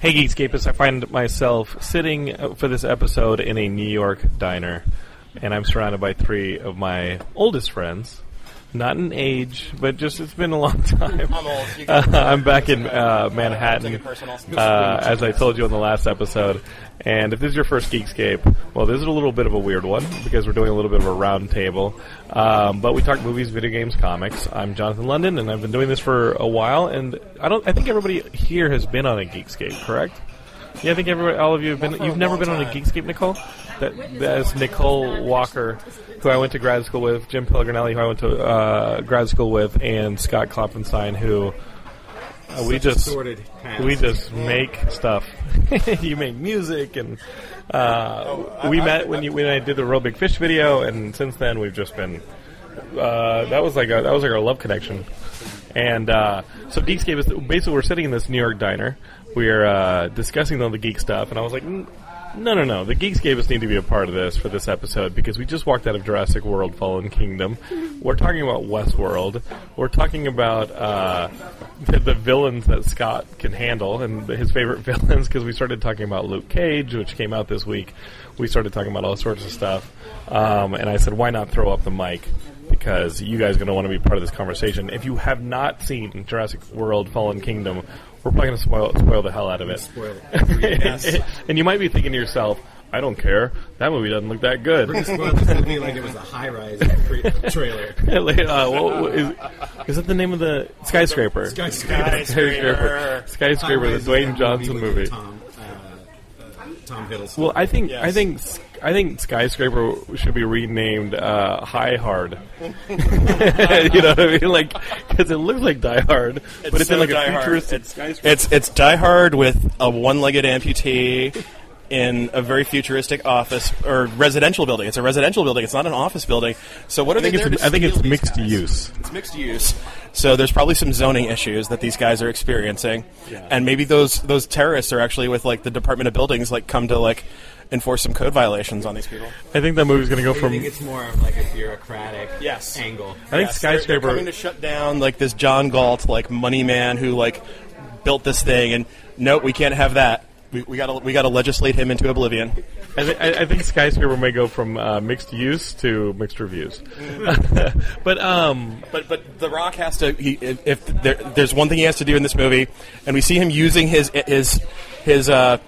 Hey Geekscapists, I find myself sitting for this episode in a New York diner, and I'm surrounded by three of my oldest friends. Not in age, but just it's been a long time. I'm old. Uh, I'm back in uh, Manhattan, Take it personal. uh, as I told you in the last episode. And if this is your first Geekscape, well, this is a little bit of a weird one because we're doing a little bit of a round table. Um, but we talk movies, video games, comics. I'm Jonathan London, and I've been doing this for a while. And I don't, I think everybody here has been on a Geekscape, correct? Yeah, I think everybody, all of you have been. You've never been on a. Geekscape, Nicole. That that's Nicole Walker, who I went to grad school with, Jim Pellegrinelli, who I went to uh, grad school with, and Scott Klopfenstein, who uh, we just past. we just make stuff. you make music, and uh, we met when you when I did the Reel Big Fish video, and since then we've just been. Uh, that was like a, that was like our love connection, and uh, so Geekscape is basically we're sitting in this New York diner. We're uh, discussing all the geek stuff, and I was like, "Mm, no, no, no. The Geekscapists need to be a part of this for this episode because we just walked out of Jurassic World: Fallen Kingdom. We're talking about Westworld. We're talking about uh, the, the villains that Scott can handle and his favorite villains because we started talking about Luke Cage, which came out this week. We started talking about all sorts of stuff, um, and I said, why not throw up the mic? Because you guys are going to want to be part of this conversation. If you have not seen Jurassic World: Fallen Kingdom, we're probably going to spoil, spoil the hell out of it. Spoil it. Yes. and you might be thinking to yourself, I don't care. That movie doesn't look that good. We're gonna spoil this movie like it was a high rise trailer. uh, is, is that the name of the skyscraper? Skyscraper. Skyscraper. Skyscraper, the Dwayne Johnson movie. Tom, uh, uh, Tom Hiddleston. Well, I think I think I think skyscraper should be renamed uh, High Hard. you know what I mean? Like because it looks like Die Hard, but it's so in like Die a Hard. futuristic It's, skyscraper. it's it's Die Hard with a one-legged amputee in a very futuristic office or residential building. It's a residential building. It's not an office building. So what are I think they there it's to I think it's these mixed guys? use. It's mixed use. So there's probably some zoning issues that these guys are experiencing, and maybe those those terrorists are actually with like the Department of Buildings, like come to like enforce some code violations on these people. I think that movie's going to go from I from think it's more of like a bureaucratic Yes. angle. I think Yes, they're- they're skyscraper. coming to shut down like this John Galt like money man who like built this thing, and no, we can't have that. We, we gotta we gotta legislate him into oblivion. I, th- I I think skyscraper may go from uh, mixed use to mixed reviews. but um, But but The Rock has to. He, if if there, there's one thing he has to do in this movie, and we see him using his his his uh,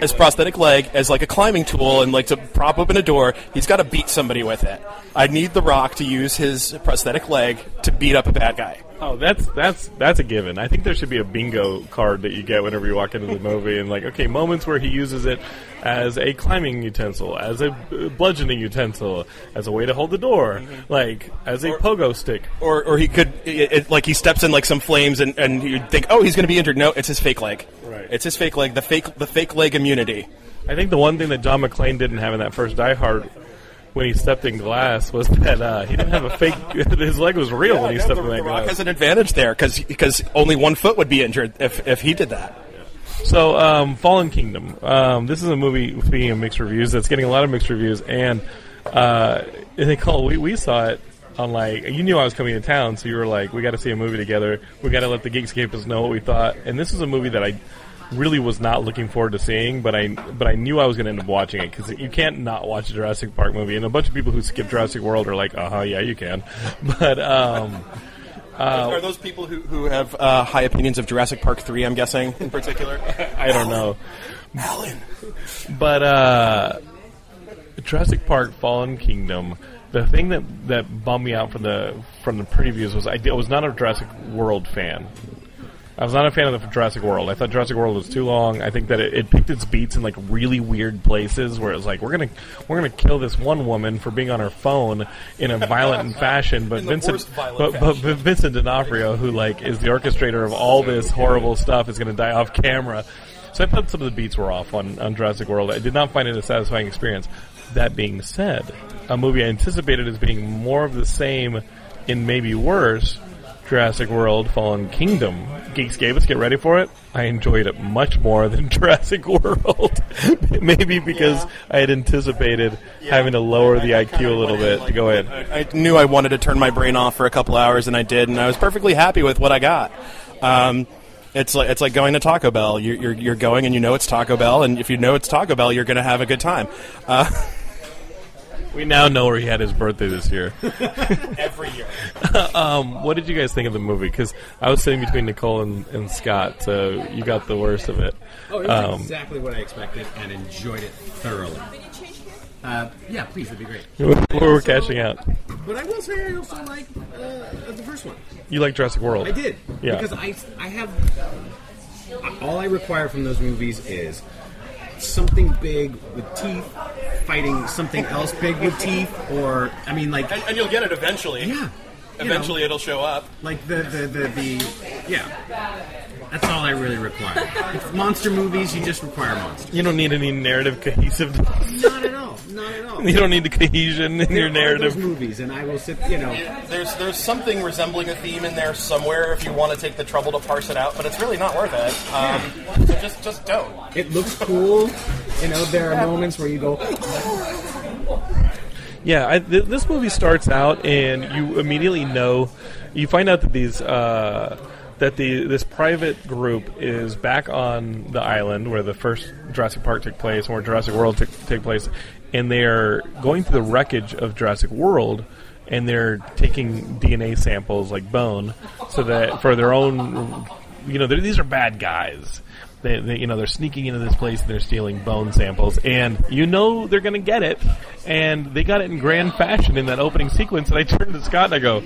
his prosthetic leg as like a climbing tool and like to prop open a door. He's got to beat somebody with it. I need The Rock to use his prosthetic leg to beat up a bad guy. Oh, that's that's that's a given. I think there should be a bingo card that you get whenever you walk into the movie, and like, okay, moments where he uses it as a climbing utensil, as a bludgeoning utensil, as a way to hold the door, mm-hmm. like as a pogo stick. Or, or he could, it, it, like, he steps in like some flames, and, and you think, oh, he's going to be injured. No, it's his fake leg. Right. It's his fake leg, the fake the fake leg immunity. I think the one thing that John McClane didn't have in that first Die Hard when he stepped in glass was that uh, he didn't have a fake. His leg was real when he Yeah, stepped the, in that the Rock glass. has an advantage there because because only one foot would be injured if, if he did that. So, um, Fallen Kingdom. Um, this is a movie, speaking of mixed reviews, that's getting a lot of mixed reviews. And uh, Nicole, we, we saw it on like, you knew I was coming to town, so you were like, we got to see a movie together. We got to let the Geekscapists know what we thought. And this is a movie that I really was not looking forward to seeing, but I but I knew I was going to end up watching it because you can't not watch a Jurassic Park movie. And a bunch of people who skip Jurassic World are like, uh huh, yeah, you can. But um, Are those people who, who have uh, high opinions of Jurassic Park 3, I'm guessing, in particular? I don't know. Alan. But uh, Jurassic Park: Fallen Kingdom. The thing that that bummed me out from the from the previews was I, I was not a Jurassic World fan. I was not a fan of the Jurassic World. I thought Jurassic World was too long. I think that it, it picked its beats in like really weird places where it was like we're gonna we're gonna kill this one woman for being on her phone in a violent fashion, but Vincent but, but, but Vincent D'Onofrio, who like is the orchestrator of all this horrible stuff, is gonna die off camera. So I thought some of the beats were off on, on Jurassic World. I did not find it a satisfying experience. That being said, a movie I anticipated as being more of the same in maybe worse, Jurassic World Fallen Kingdom. Geeks gave us, get ready for it. I enjoyed it much more than Jurassic World. maybe because I had anticipated having to lower the IQ a little bit to go in. I, I knew I wanted to turn my brain off for a couple hours, and I did, and I was perfectly happy with what I got. Um, it's like it's like going to Taco Bell. You're, you're you're going, and you know it's Taco Bell, and if you know it's Taco Bell, you're going to have a good time. Uh, We now know where he had his birthday this year. every year. Um, what did you guys think of the movie? Because I was sitting between Nicole and, and Scott, so you got the worst of it. Oh, it was Um, exactly what I expected and enjoyed it thoroughly. Uh, yeah, please, that'd be great. we were catching out. But I will say I also like uh, the first one. You like Jurassic World? I did. Yeah. Because I, I have. All I require from those movies is something big with teeth fighting something else big with teeth, or, I mean, like. And, and you'll get it eventually. Yeah. Eventually, know, it'll show up. like the, the, the, the. Yeah. That's all I really require. If monster movies, you just require monsters. You don't need any narrative cohesiveness. Not at all. Not at all. you don't need the cohesion in your There are those narrative. movies, and I will sit, you know. There's there's something resembling a theme in there somewhere if you want to take the trouble to parse it out, but it's really not worth it. Um, so just just don't. It looks cool. You know, there are moments where you go, Yeah, I, th- this movie starts out, and you immediately know. You find out that these uh, that the this private group is back on the island where the first Jurassic Park took place, where Jurassic World took place, and they are going through the wreckage of Jurassic World, and they're taking DNA samples like bone, so that for their own, you know, these are bad guys. They, they, you know, they're sneaking into this place and they're stealing bone samples, and you know they're going to get it, and they got it in grand fashion in that opening sequence. And I turned to Scott and I go,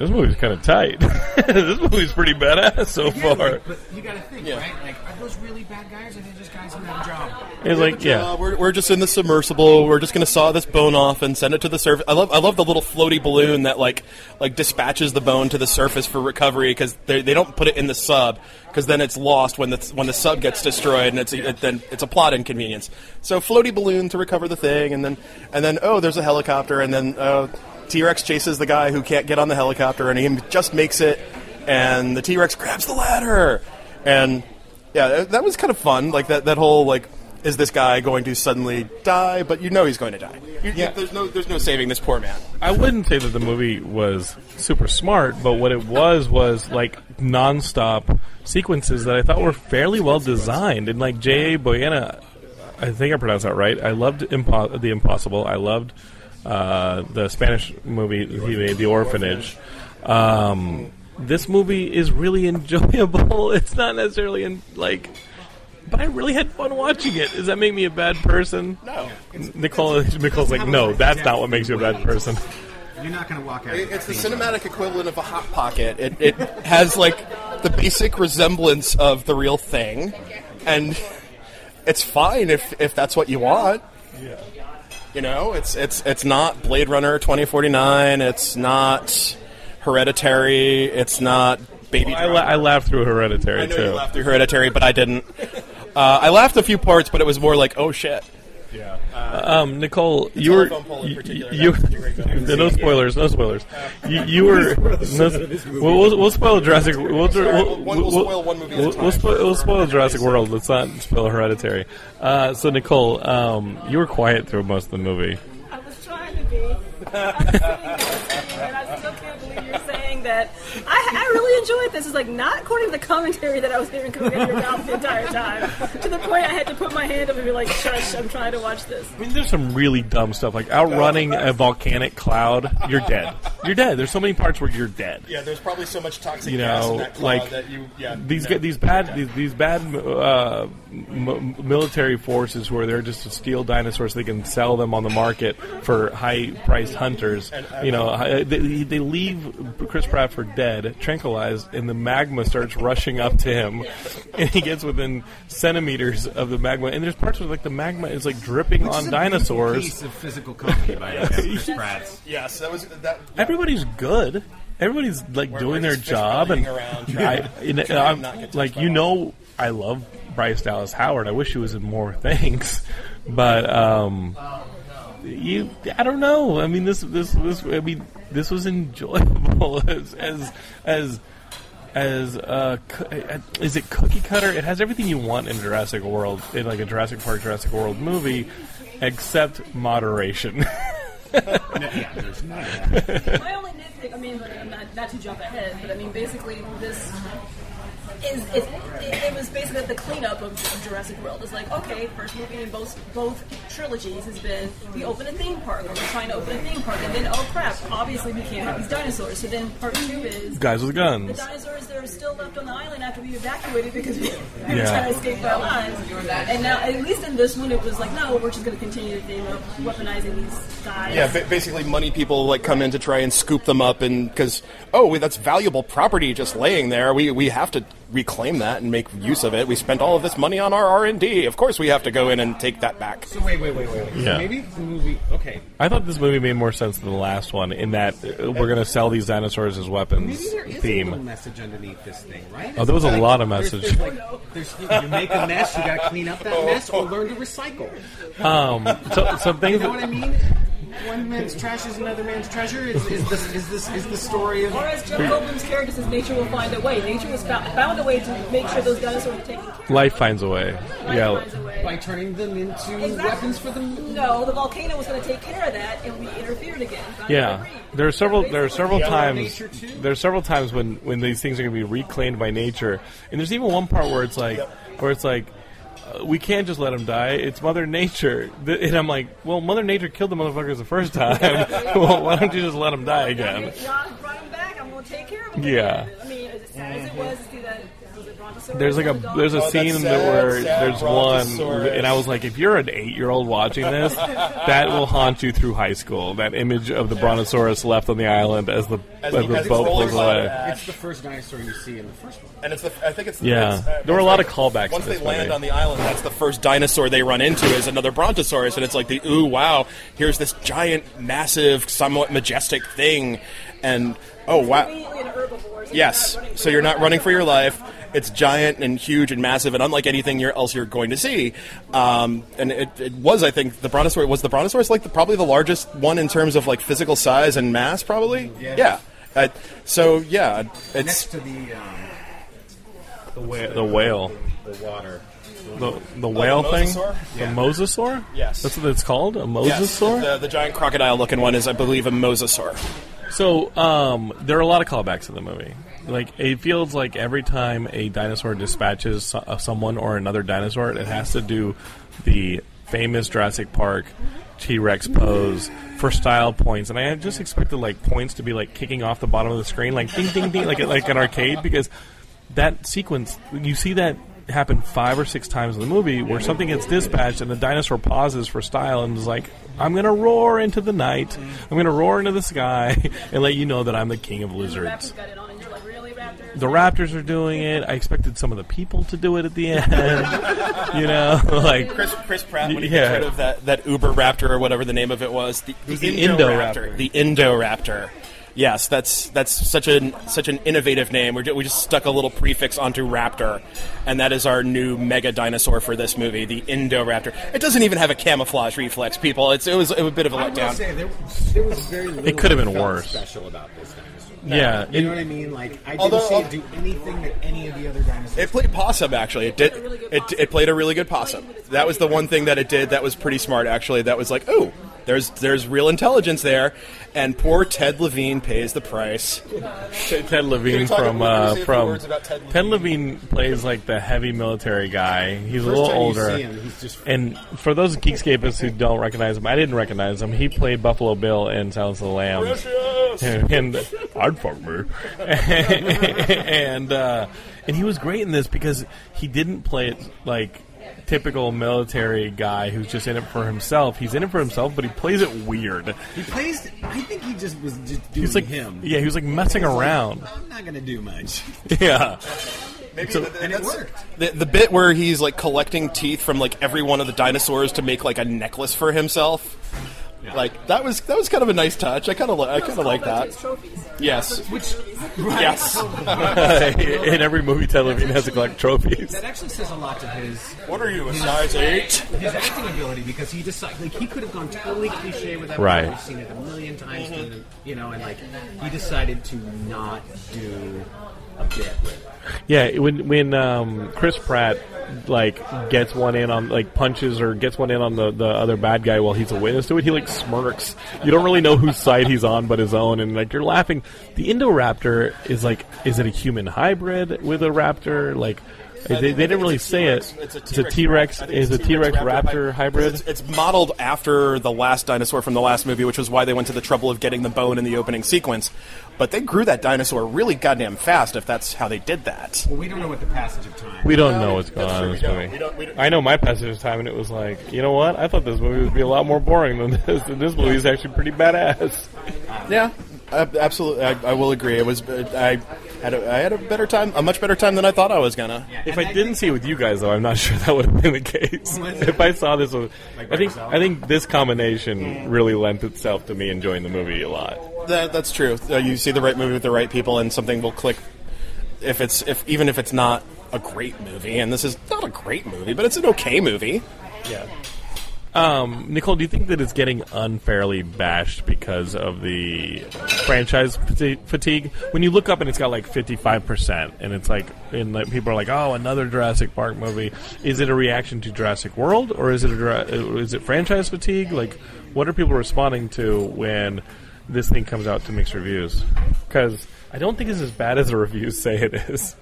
"This movie's kind of tight. this movie's pretty badass so far." but, but you gotta think, right? Like, are those really bad guys, or are they just guys who have a job? It's like, yeah, we're, we're just in the submersible. We're just going to saw this bone off and send it to the surface. I love I love the little floaty balloon that like like dispatches the bone to the surface for recovery because they they don't put it in the sub because then it's lost when the when the sub gets destroyed and it's a, it, then it's a plot inconvenience. So floaty balloon to recover the thing and then and then oh there's a helicopter and then uh, T Rex chases the guy who can't get on the helicopter and he just makes it and the T Rex grabs the ladder and yeah, that- that was kind of fun. Like that, that whole like, is this guy going to suddenly die? But you know he's going to die. You, Yeah. there's no, there's no saving this poor man. I wouldn't say that the movie was super smart, but what it was was like nonstop sequences that I thought were fairly well designed. And like J.A. Bayona, I think I pronounced that right. I loved Impo- The Impossible. I loved uh, the Spanish movie he made, The Orphanage. Um, this movie is really enjoyable. It's not necessarily in like. But I really had fun watching it. Does that make me a bad person? No, Nicole, Nicole's like, no, that's not what makes you a bad person. You're not gonna walk out. it's the cinematic equivalent of a hot pocket. It, it has like the basic resemblance of the real thing, and it's fine if if that's what you want. Yeah. You know, it's it's it's not Blade Runner 2049. It's not Hereditary. It's not baby. I, la- I laughed through Hereditary I know too. you laughed through Hereditary, but I didn't. Uh, I laughed a few parts, but it was more like, oh shit. Yeah. Um, Nicole, you were telephone pole in you, particular, you, that was such a great film. no spoilers, no spoilers. You, you were no, we'll, we'll, we'll spoil Jurassic. We'll, we'll, we'll we'll- spoil one movie at a We'll, time. we'll spoil, we'll spoil Jurassic World. Let's not spoil Hereditary. Uh, so Nicole, um, you were quiet through most of the movie. I was trying to be. I was and I still can't believe you're saying that. I, I really enjoyed this. It's like not according to the commentary that I was hearing coming out of your mouth the entire time. To the point I had to put my hand up and be like, "Shush! I'm trying to watch this." I mean, there's some really dumb stuff like outrunning a volcanic cloud. You're dead. You're dead. There's so many parts where you're dead. Yeah, there's probably so much toxic you gas in know, that cloud like that you. Yeah, these no. get these bad these, these bad uh, m- military forces who are there just to steal dinosaurs so they can sell them on the market for high priced hunters. You know, they, they leave Chris Pratt for dead, tranquilized, and the magma starts rushing up to him, and he gets within centimeters of the magma. And there's parts where like the magma is like dripping Which is on a dinosaurs. Piece of physical comedy by Chris Pratt. Yes, that was that. Everybody's good. Everybody's like Where- doing where their he's job, and around, trying- I, and trying I'm- not get like touched you know, I love Bryce Dallas Howard. I wish he was in more things, but um, you, I don't know. I mean, this, this, this. I mean, this was enjoyable as as as. As uh, uh, is it cookie cutter? It has everything you want in Jurassic World, in like a Jurassic Park, Jurassic World movie, except moderation. yeah, there's not. My only nitpick, I mean, like, not, not to jump ahead, but I mean, basically, this is it, it, it was basically the cleanup of, of Jurassic World. It's like, okay, first movie in both both trilogies has been we open a theme park, or we're trying to open a theme park, and then oh crap, obviously we can't have these dinosaurs. So then part two is Guys with guns. the dinosaurs that are still left on the island after we evacuated because we, we were Yeah. trying to escape our lives. And now, at least in this one, it was like, no, we're just going to continue the theme of weaponizing these guys. Yeah, ba- basically, money people like come in to try and scoop them up, and because oh, wait, that's valuable property just laying there. We we have to reclaim that and make use of it. We spent all of this money on our R and D. Of course, we have to go in and take that back. So wait, wait, wait, wait. wait. Yeah. So maybe the movie. Okay, I thought this movie made more sense than the last one in that uh, we're going to sell these dinosaurs as weapons maybe there is a little theme. message underneath this thing, right? Oh, there was a Like, lot of message. There's, like, there's, you make a mess, you got to clean up that mess, or learn to recycle. Um, so, some You know what I mean? One man's trash is another man's treasure. Is, is this is this is the story of? Or as Jeff Goldblum's character says, nature will find a way. Nature has found, found a way to make sure those dinosaurs are taken care of. Life finds a way. Life Yeah. finds a way. By turning them into Exactly. weapons for them. No, the volcano was going to take care of that, and we interfered again. Yeah, there are several. There are several times. There are several times when when these things are going to be reclaimed by nature, and there's even one part where it's like, where it's like, we can't just let them die. It's Mother Nature, Th- and I'm like, well, Mother Nature killed the motherfuckers the first time. well, why don't you just let them die again? Yeah, brought him back. I'm going to take care of him. Yeah. I mean, as sad as it was to see that. Was There's like a dog? there's a Oh, scene sad, that where there's one, and I was like, if you're an eight year old watching this, that will haunt you through high school. That image of the Brontosaurus left on the island as the As as the boat pulls away. the- It's the first dinosaur you see in the first one. And it's the I think it's Yeah. it's, uh, There were a once lot they- of callbacks Once to they this land movie. on the island, that's the first dinosaur they run into is another brontosaurus, and it's like the ooh wow, here's this giant, massive, somewhat majestic thing, and oh wow, Immediately an herbivore. so yes. you're not running So you're not running for your life. It's giant and huge and massive and unlike anything you're, else you're going to see. Um, and it, it was, I think, the brontosaurus was the brontosaurus like the, probably the largest one in terms of like physical size and mass, probably. Yeah. Uh, so yeah, it's Next it's to the um, The whale. The whale. the water. The, the whale thing? mosasaur? The mosasaur? Yes. That's what it's called? A yes, mosasaur? the, the giant crocodile-looking one is, I believe, a mosasaur. So, um, there are a lot of callbacks in the movie. Like, it feels like every time a dinosaur dispatches so- uh, someone or another dinosaur, it has to do the famous Jurassic Park T Rex pose for style points. And I just expected, like, points to be, like, kicking off the bottom of the screen, like, ding, ding, ding, like, like an arcade, because that sequence, you see that happen five or six times in the movie where something gets dispatched and the dinosaur pauses for style and is like, I'm going to roar into the night, I'm going to roar into the sky and let you know that I'm the king of lizards. The Raptors are doing it. I expected some of the people to do it at the end. you know, like Chris, Chris Pratt, when he Yeah. gets rid of that, that Uber Raptor or whatever the name of it was, the, the, the Indoraptor. Indoraptor. The Indoraptor. Yes, that's that's such an such an innovative name. We're, we just stuck a little prefix onto raptor, and that is our new mega dinosaur for this movie, the Indoraptor. It doesn't even have a camouflage reflex, people. It's it was it was a bit of a I will letdown. say there, there was very little could have been worse. Special about this dinosaur. Yeah, you it- know what I mean. Like I didn't Although- see it uh, do anything that any of the other dinosaurs. It played possum actually. It did. a really It, it played a really good possum. That was the one thing that it did that was pretty smart actually. That was like, oh, there's there's real intelligence there, and poor Ted Levine pays the price. Ted Levine from uh, say a few from words about Ted Ted Levine plays like the heavy military guy. He's a little older. him, just- and for those Geekscapists who don't recognize him, I didn't recognize him. He played Buffalo Bill in Silence of the Lambs. and I'd fuck me. and uh, and he was great in this because he didn't play it like typical military guy who's just in it for himself. He's in it for himself, but he plays it weird. he plays. I think he just was just doing He's like him. yeah, he was like messing He's like, around. I'm not gonna do much, Yeah. Maybe So- and it worked. The, the bit where he's like collecting teeth from like every one of the dinosaurs to make like a necklace for himself. Like that was that was kind of a nice touch. I kind of li- I kind of like that. Trophies. Yes. Which right. Yes. in every movie, Ted Levine has to collect trophies. That actually says a lot to his What are you, a size eight? his acting ability because he decided like he could have gone totally cliche with that. Right. We've seen it a million times, mm-hmm. doing it, you know, and like he decided to not do with it. Yeah, when when um, Chris Pratt like gets one in on like punches or gets one in on the, the other bad guy while he's a witness to it, he like smirks. You don't really know whose side he's on but his own, and like you're laughing. The Indoraptor is like, is it a human hybrid with a raptor? Like. They, they didn't really say it. It's a T-Rex. I think Is a T-Rex raptor hybrid? It's, it's modeled after the last dinosaur from the last movie, which was why they went to the trouble of getting the bone in the opening sequence. But they grew that dinosaur really goddamn fast if that's how they did that. Well, we don't know what the passage of time. We don't know what's going on in this movie. We don't- we don't- I know my passage of time, and it was like, you know what? I thought this movie would be a lot more boring than this. And this movie is actually pretty badass. Yeah, ab- absolutely. I, I will agree. It was. I had a, I had a better time, a much better time than I thought I was gonna. If I didn't see it with you guys, though, I'm not sure that would have been the case. if I saw this, with, I think I think this combination really lent itself to me enjoying the movie a lot. That, that's true. Uh, you see the right movie with the right people, and something will click. If it's if even if it's not a great movie, and this is not a great movie, but it's an okay movie. Yeah. Um, Nicole, do you think that it's getting unfairly bashed because of the franchise fati- fatigue? When you look up and it's got like fifty-five percent, and it's like, and like people are like, "Oh, another Jurassic Park movie." Is it a reaction to Jurassic World, or is it a, is it franchise fatigue? Like, what are people responding to when this thing comes out to mixed reviews? Because I don't think it's as bad as the reviews say it is.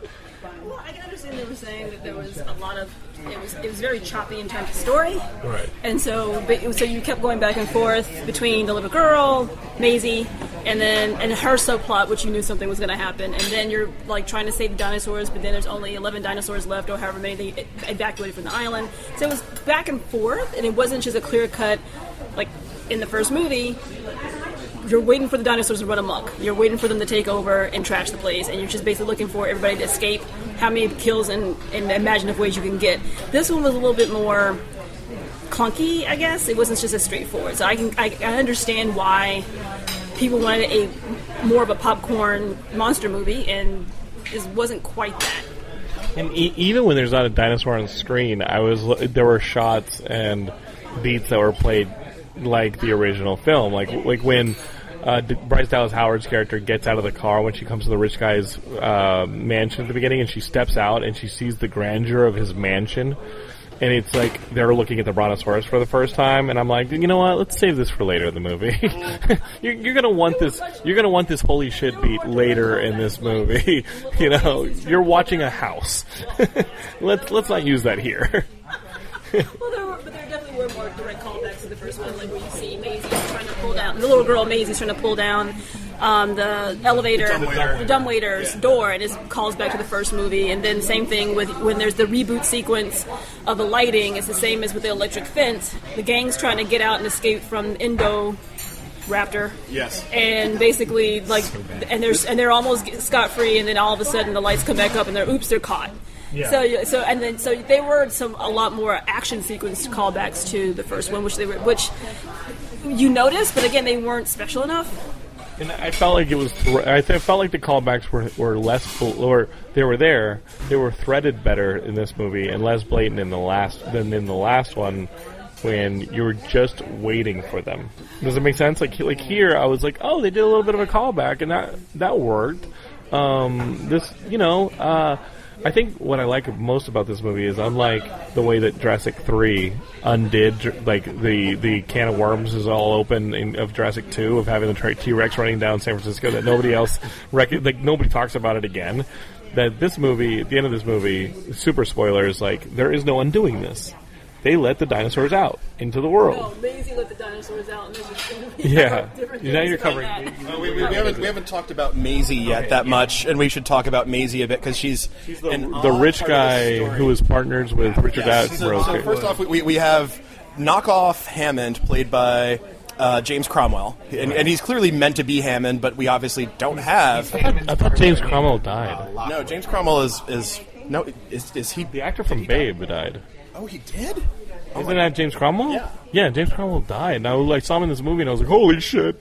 Well, I can understand they were saying that there was a lot of it was very choppy in terms of story. Right. And so, but, so you kept going back and forth between the little girl, Maisie, and then and her subplot, which you knew something was going to happen, and then you're like trying to save the dinosaurs, but then there's only 11 dinosaurs left, or however many they evacuated from the island. So it was back and forth, and it wasn't just a clear cut, like in the first movie. You're waiting for the dinosaurs to run amok. You're waiting for them to take over and trash the place, and you're just basically looking for everybody to escape. How many kills and, imaginative ways you can get. This one was a little bit more clunky, I guess. It wasn't just as straightforward. So I can I, I understand why people wanted a more of a popcorn monster movie, and it wasn't quite that. And e- even when there's not a dinosaur on screen, I was there were shots and beats that were played like the original film, like like when. Uh, Bryce Dallas Howard's character gets out of the car when she comes to the rich guy's uh, mansion at the beginning, and she steps out and she sees the grandeur of his mansion, and it's like they're looking at the Brontosaurus for the first time, and I'm like, you know what? Let's save this for later in the movie. you're, you're gonna want this. You're gonna want this holy shit beat later in this movie. you know, you're watching a house. let's let's not use that here. Well, there were, but there definitely were more direct callbacks to the first one, like where you see Maisie trying to pull down the little girl Maisie's trying to pull down um, the elevator, the dumbwaiter's door, and it calls back to the first movie. And then same thing with when there's the reboot sequence of the lighting. It's the same as with the electric fence. The gang's trying to get out and escape from Indo. Raptor. Yes. And basically, like, and there's and they're almost scot free, and then all of a sudden the lights come back up, and they're oops, they're caught. Yeah. So so and then so they were some a lot more action sequence callbacks to the first one, which they were which you noticed, but again they weren't special enough. And I felt like it was. I felt like the callbacks were, were less, or they were there. They were threaded better in this movie and less blatant in the last than in the last one, when you were just waiting for them. Does it make sense? Like like here, I was like, oh, they did a little bit of a callback, and that that worked. Um, this, you know, uh, I think what I like most about this movie is unlike the way that Jurassic Three undid, like the the can of worms is all open in, of Jurassic Two of having the T Rex running down San Francisco that nobody else rec- like nobody talks about it again. That this movie, at the end of this movie, super spoilers, like there is no undoing this. They let the dinosaurs out into the world. No, Maisie let the dinosaurs out, and just Yeah. different Now you're covering- that. Uh, we, we, we haven't we haven't talked about Maisie yet that much, and we should talk about Maisie a bit because she's, an The odd rich guy story. who is partners with Richard Yes. So, Attenborough. so first off, we- we, we have knockoff Hammond played by uh, James Cromwell, and, and he's clearly meant to be Hammond, but we obviously don't have. I thought James Cromwell died. No, James Cromwell is is no is is he The actor from Babe died. Oh, he did. Isn't that James Cromwell? Yeah. Yeah, James Cromwell died. And I like saw him in this movie, and I was like, "Holy shit!"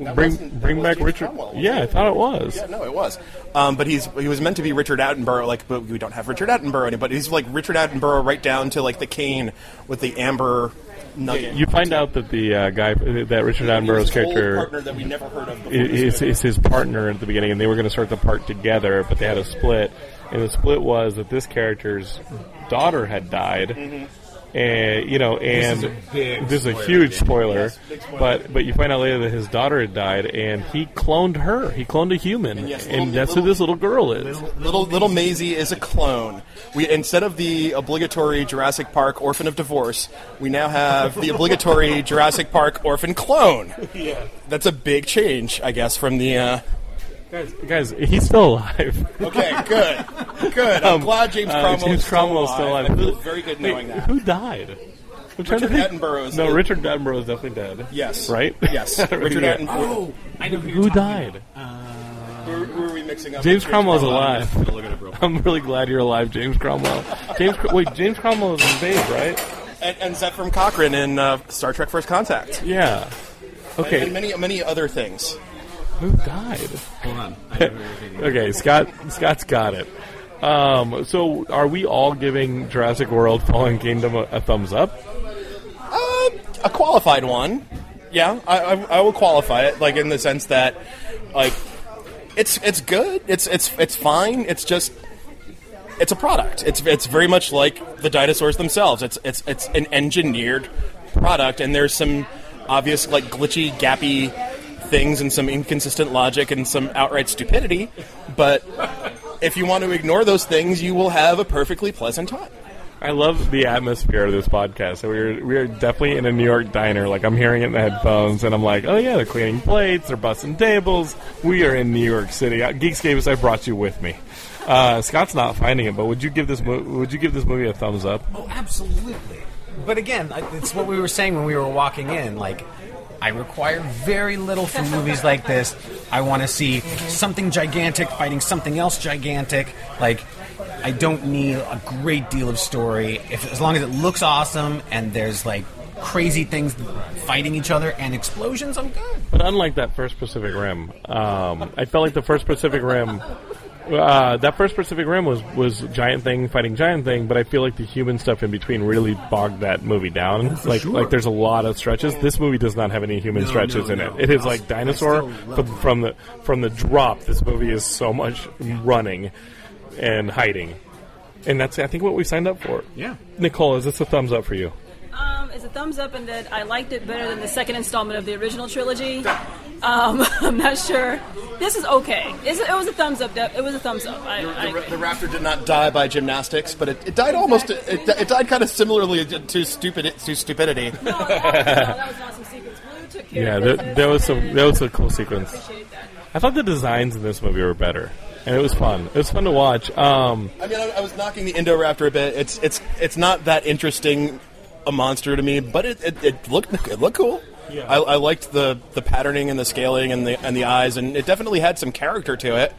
That bring wasn't- that bring was back James Richard. Cromwell, wasn't yeah, I it? thought it was. Yeah, no, it was. Um, but he's he was meant to be Richard Attenborough, like, but we don't have Richard Attenborough, but he's like Richard Attenborough right down to like the cane with the amber nugget. You find out that the uh, guy that Richard He was Attenborough's old character partner that we never heard of before. i- this is, movie. is his partner at the beginning, and they were going to start the part together, but they had a split. And the split was that this character's daughter had died. And you know, and is a big this is a spoiler, huge spoiler, Yes, big spoiler. but but you find out later that his daughter had died, and he cloned her. He cloned a human, and, yes, little- that's little- who this little girl is. Little little Maisie is a clone. We instead of the obligatory Jurassic Park orphan of divorce, we now have the obligatory Jurassic Park orphan clone. Yeah, that's a big change, I guess, from the. Uh, Guys, guys, he's still alive. okay, good, good. I'm glad James Uh, Cromwell James is still Cromwell's alive. still alive. I feel Who- very good Wait, knowing that. Who died? I'm trying Richard to think. Attenborough is No, the- Richard Attenborough is definitely dead. Yes. Right? Yes. Richard really get- Attenborough. I know who, Who died? Who, who are we mixing up? James with? Cromwell's Cromwell. alive. I'm gonna it real quick. Really glad you're alive, James Cromwell. James, Cr- wait, James Cromwell is in Babe, right? and, and Zefram Cochrane in uh, Star Trek: First Contact. Yeah. And Okay, many many other things. Who died? Hold on. I know who you're thinking. Okay, Scott. Scott's got it. Um, so, are we all giving Jurassic World: Fallen Kingdom a, a thumbs up? Uh, a qualified one. Yeah, I, I, I will qualify it, like in the sense that, like, it's it's good. It's it's it's fine. It's just it's a product. It's it's very much like the dinosaurs themselves. It's it's it's an engineered product, and there's some obvious like glitchy, gappy things, and some inconsistent logic, and some outright stupidity. But if you want to ignore those things, you will have a perfectly pleasant time. I love the atmosphere of this podcast. So we're we're definitely in a New York diner. Like I'm hearing it in the headphones, and I'm like, oh yeah, they're cleaning plates, they're busting tables. We are in New York City. Uh, Geekscape, I brought you with me. Uh, Scott's not finding it, but would you give this mo- would you give this movie a thumbs up? Oh, absolutely. But again, it's what we were saying when we were walking in. Like, I require very little from movies like this. I want to see something gigantic fighting something else gigantic. Like, I don't need a great deal of story. If as long as it looks awesome and there's like crazy things fighting each other and explosions, I'm good. But unlike that first Pacific Rim, um, I felt like the first Pacific Rim, uh, that first Pacific Rim was was giant thing fighting giant thing. But I feel like the human stuff in between really bogged that movie down. like sure. like there's a lot of stretches. This movie does not have any human No, stretches no, in no. it. It is like dinosaur from, from the from the drop. This movie is so much running and hiding, and that's I think what we signed up for. Yeah. Nicole, is this a thumbs up for you? Um, it's a thumbs up in that I liked it better than the second installment of the original trilogy. Um, I'm not sure. This is okay. It's, it was a thumbs up. It was a thumbs up. I, I The, agree. the raptor did not die by gymnastics, but it, it died almost. It, it died kind of similarly to stupid to stupidity. No, that, was, no, that was awesome sequence. Blue took care Yeah, there, there was some that was a cool sequence. I thought the designs in this movie were better, and it was fun. It was fun to watch. Um, I mean, I, I was knocking the Indoraptor a bit. It's it's it's not that interesting a monster to me, but it, it, it looked it looked cool. Yeah. I, I liked the, the patterning and the scaling and the and the eyes, and it definitely had some character to it.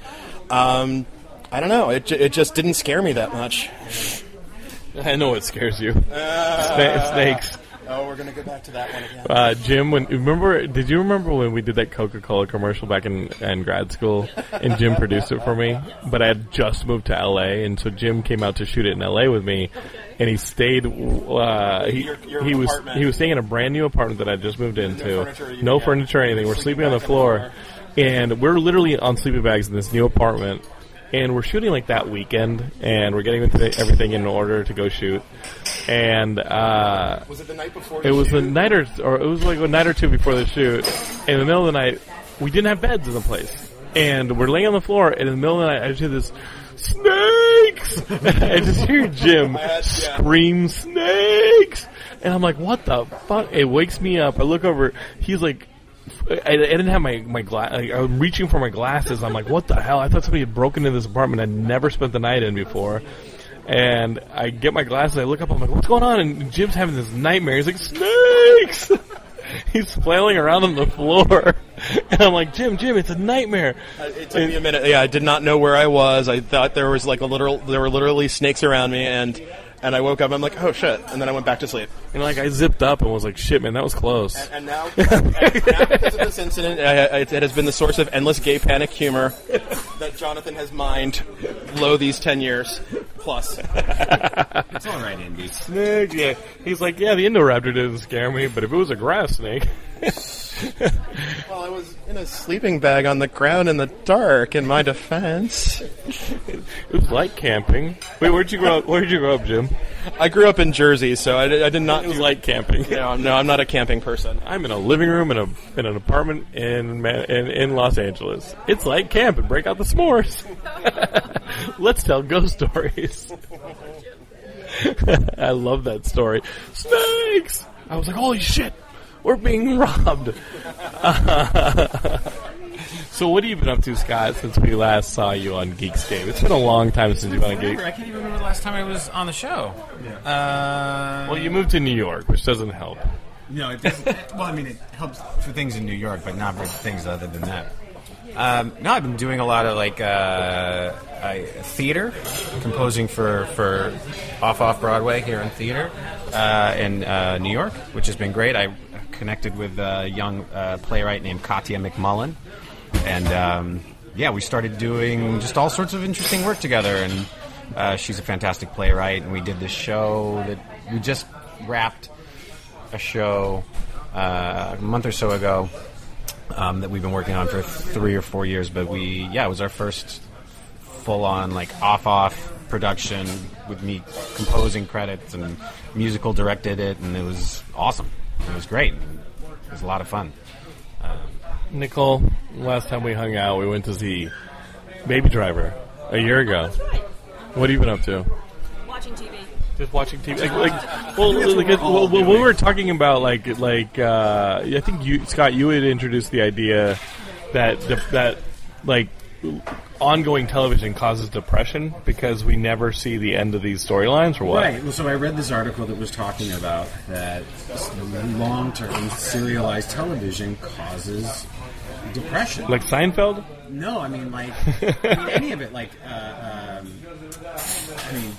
Um, I don't know. It, ju- it just didn't scare me that much. I know it scares you. Sna- snakes. Oh, we're gonna go back to that one again. Uh, Jim, when remember? Did you remember when we did that Coca Cola commercial back in, in grad school, and Jim produced it for me? But I had just moved to LA, and so Jim came out to shoot it in LA with me, and he stayed. Uh, he Your- your he was he was staying in a brand new apartment that I just moved into. furniture, no furniture or anything. We're sleeping on the bags on the floor, and we're literally on sleeping bags in this new apartment. And we're shooting like that weekend, and we're getting everything in order to go shoot. And uh, was it the night before? it was a night or, or it was like a night or two before the shoot. In the middle of the night, we didn't have beds in the place, and we're laying on the floor. And in the middle of the night, I just hear this snakes. I just hear Jim had- yeah. scream snakes, and I'm like, "What the fuck?" It wakes me up. I look over. He's like. I, I didn't have my my glass. Like, I'm reaching for my glasses. I'm like, "What the hell?" I thought somebody had broken into this apartment I'd never spent the night in before. And I get my glasses. I look up. I'm like, "What's going on?" And Jim's having this nightmare. He's like, "Snakes!" He's flailing around on the floor, and I'm like, "Jim, Jim, it's a nightmare." Uh, it took me a minute. Yeah, I did not know where I was. I thought there was like a literal, there were literally snakes around me, and and I woke up. I'm like, oh shit, and then I went back to sleep. And like, I zipped up and was like, "Shit, man, that was close." And now, and now because of this incident, uh, it, it has been the source of endless gay panic humor that Jonathan has mined low these ten years plus. It's all right, Indy. Snake, yeah. He's like, "Yeah, the Indoraptor didn't scare me, but if it was a grass snake." Well, I was in a sleeping bag on the ground in the dark. In my defense, It was like camping. Wait, where'd you grow up? Where'd you grow up, Jim? I grew up in Jersey, so I, did- I did not It was do like camping. No, no, I'm not a camping person. I'm in a living room in a in an apartment in Ma- in, in Los Angeles. It's like camping. Break out the s'mores. Let's tell ghost stories. I love that story. Snakes. I was like, holy shit, we're being robbed. so what have you been up to, Scott, since we last saw you on Geekscape? It's been a long time since you've been on Geek. I can't even remember the last time I was on the show. Uh, Well, you moved to New York, which doesn't help. No, it doesn't. well, I mean, it helps for things in New York, but not for things other than that. Um, no, I've been doing a lot of like uh, I, theater, composing for for off off Broadway here in theater uh, in uh, New York, which has been great. I connected with a young uh, playwright named Katya McMullen, and um, yeah, we started doing just all sorts of interesting work together. And uh, she's a fantastic playwright, and we did this show that we just wrapped a show uh, a month or so ago um, that we've been working on for three or four years. But we, yeah, it was our first full-on like off-off production with me composing credits and musical directed it, and it was awesome. It was great. It was a lot of fun. Nicole, last time we hung out, we went to see Baby Driver a year ago. What have you been up to? Watching TV. Just watching TV. Like, like well, like, it- well, when we were talking about like like uh, I think you Scott, you had introduced the idea that the, that like ongoing television causes depression because we never see the end of these storylines or what? Right. Well, so I read this article that was talking about that long-term serialized television causes depression. Like Seinfeld? no, I mean like I mean, any of it. Like, uh, um, I mean,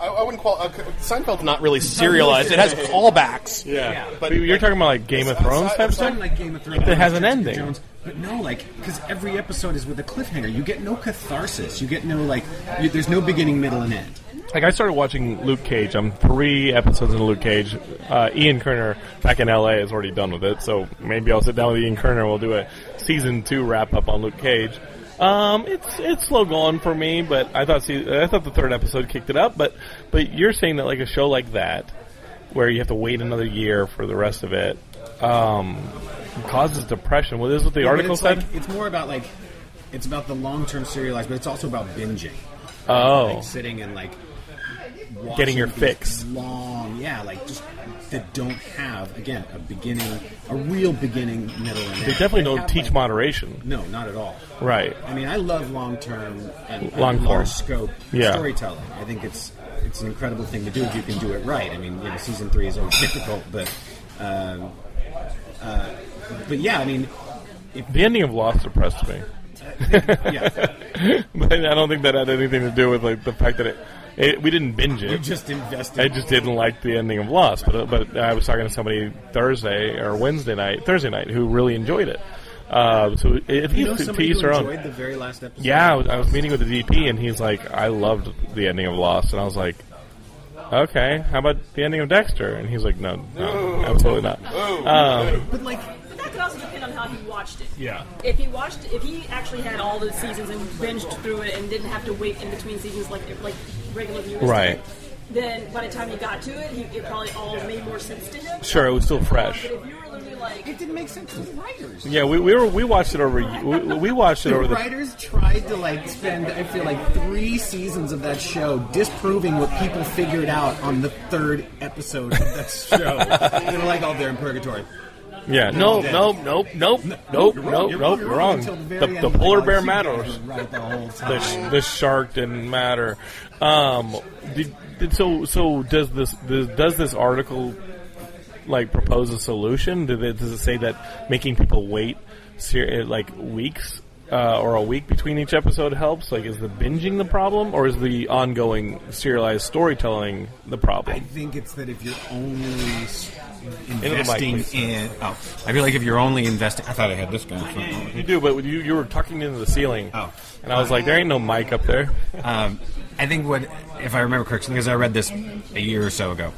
I, I wouldn't call uh, Seinfeld's not really serialized. It has callbacks. Yeah. but But you're talking about like Game of Thrones type it's stuff? not like Game of Thrones. It has an Jessica ending. Jones, but no, like because every episode is with a cliffhanger. You get no catharsis. You get no like. You, there's no beginning, middle, and end. Like I started watching Luke Cage. I'm three episodes into Luke Cage. Uh, Ian Kerner back in LA is already done with it, so maybe I'll sit down with Ian Kerner. And We'll do a season two wrap up on Luke Cage. Um, it's it's slow going for me, but I thought see, I thought the third episode kicked it up. But but you're saying that like a show like that, where you have to wait another year for the rest of it, um, causes depression. Well, this is what the Yeah, article it's said. Like, it's more about like it's about the long-term serialized, but it's also about binging. oh, like sitting and like Getting your fix. Long, yeah, like just that don't have again a beginning, a real beginning, middle, and end. they definitely don't have, teach like- moderation, No, not at all. right? I mean, I love long-term and, and Long large scope Yeah. storytelling. I think it's it's an incredible thing to do if you can do it right. I mean, you know, season three is always difficult, but um, uh, but yeah, I mean, The ending of Lost depressed me. yeah. but I don't think that had anything to do with like the fact that it It, we didn't binge it. You just invested. I just didn't like the ending of Lost, but but I was talking to somebody Thursday or Wednesday night, Thursday night, who really enjoyed it. Uh, so if You you, know to somebody each who their own. enjoyed the very last episode? Yeah, I was, I was meeting with the DP, and he's like, "I loved the ending of Lost," and I was like, "Okay, how about the ending of Dexter?" And he's like, "No, no, absolutely not." Um, But like, But that could also depend on how he watched it. yeah, If he watched, if he actually had all the seasons and binged through it and didn't have to wait in between seasons like like regular viewers, Right. Then by the time he got to it, he, it probably all made more sense to him. sure, it was still fresh. But if you were literally like, it didn't make sense to the writers. Yeah, we, we were we watched it over we, we watched it The over the writers tried to like spend, I feel like, three seasons of that show disproving what people figured out on the third episode of that show. they were like, "Oh, they're in purgatory." Yeah no nope nope nope nope You're nope wrong, you're nope you're you're wrong. until the, The, very the end, like, polar bear matters. the The, sh- the shark didn't matter. Um, did, did, so so does this, this does this article like propose a solution? Did it, does it say that making people wait ser- like weeks uh, or a week between each episode helps? Like, is the binging the problem, or is the ongoing serialized storytelling the problem? I think it's that if you're only investing in, oh, I feel like if you're only investing, I thought I had this guy. You do, but you you were tucking into the ceiling, Oh. and I was like, there ain't no mic up there. Um, I think what, if I remember correctly, because I read this a year or so ago,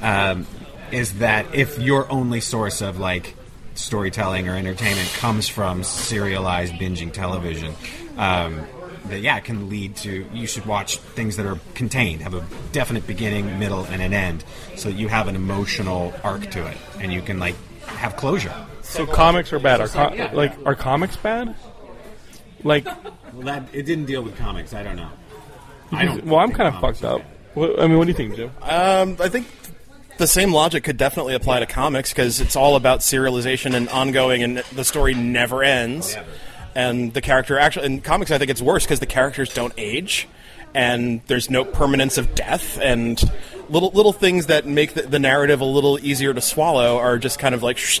um, is that if your only source of like storytelling or entertainment comes from serialized binging television, um, that yeah, it can lead to you should watch things that are contained, have a definite beginning, middle, and an end, so that you have an emotional arc to it, and you can like have closure. So comics are bad. Are co- like are comics bad? Like, Well, that it didn't deal with comics. I don't know. I don't. well, I'm kind of fucked up. What, I mean, what do you think, Jim? Um, I think the same logic could definitely apply to comics because it's all about serialization and ongoing, and the story never ends. And the character actually in comics, I think it's worse because the characters don't age, and there's no permanence of death, and little little things that make the, the narrative a little easier to swallow are just kind of like. Shh.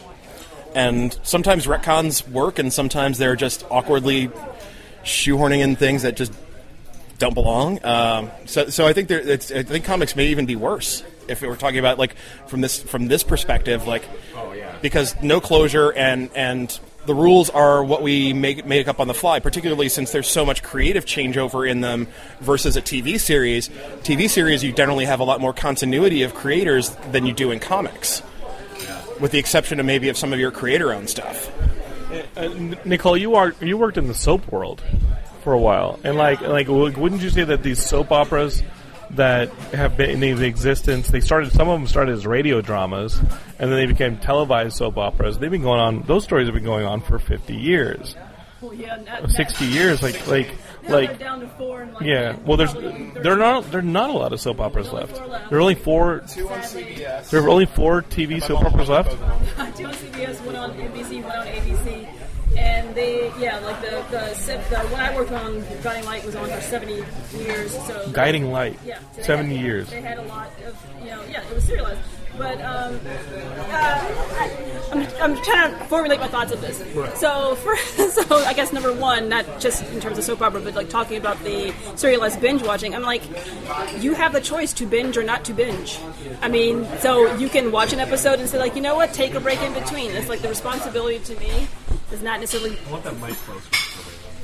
And sometimes retcons work, and sometimes they're just awkwardly shoehorning in things that just don't belong. Um, so, so I think there, it's, I think comics may even be worse if we're talking about like from this from this perspective, like because no closure and and the rules are what we make make up on the fly. Particularly since there's so much creative changeover in them versus a TV series. TV series you generally have a lot more continuity of creators than you do in comics, with the exception of maybe of some of your creator-owned stuff. Uh, Nicole, you are you worked in the soap world for a while, and like like wouldn't you say that these soap operas that have been in existence, they started some of them started as radio dramas, and then they became televised soap operas. They've been going on; those stories have been going on for fifty years, well, yeah, that, sixty years. Like like Now like down to four. And like, Yeah, well, there's there are not there are not a lot of soap operas left. There are only four. There are only four TV soap operas left. two on CBS, one on NBC, one on ABC, and they, yeah, like the the, se- the one I worked on, Guiding Light, was on for seventy years. So Guiding Light, yeah, so they seventy had- years. They had a lot of, you know, yeah, it was serialized. But um, uh, I, I'm, I'm trying to formulate my thoughts of this. So, for, so I guess number one, not just in terms of soap opera, but like talking about the serialized binge watching. I'm like, you have the choice to binge or not to binge. I mean, so you can watch an episode and say like, you know what, take a break in between. It's like the responsibility to me is not necessarily I want that mic close.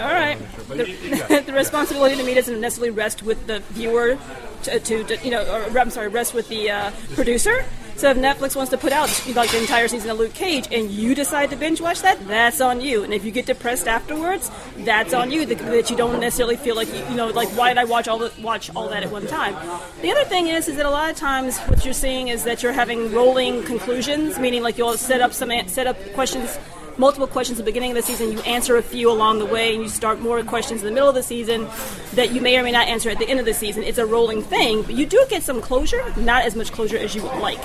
all right. The, the responsibility to me doesn't necessarily rest with the viewer, to, to, to you know, or I'm sorry, rest with the uh, producer. So if Netflix wants to put out like the entire season of Luke Cage, and you decide to binge watch that, that's on you. And if you get depressed afterwards, that's on you. That, you don't necessarily feel like you, you know, like why did I watch all the, watch all that at one time? The other thing is, is that a lot of times what you're seeing is that you're having rolling conclusions, meaning like you'll set up some set up questions multiple questions at the beginning of the season, you answer a few along the way, and you start more questions in the middle of the season that you may or may not answer at the end of the season. It's a rolling thing, but you do get some closure, not as much closure as you would like.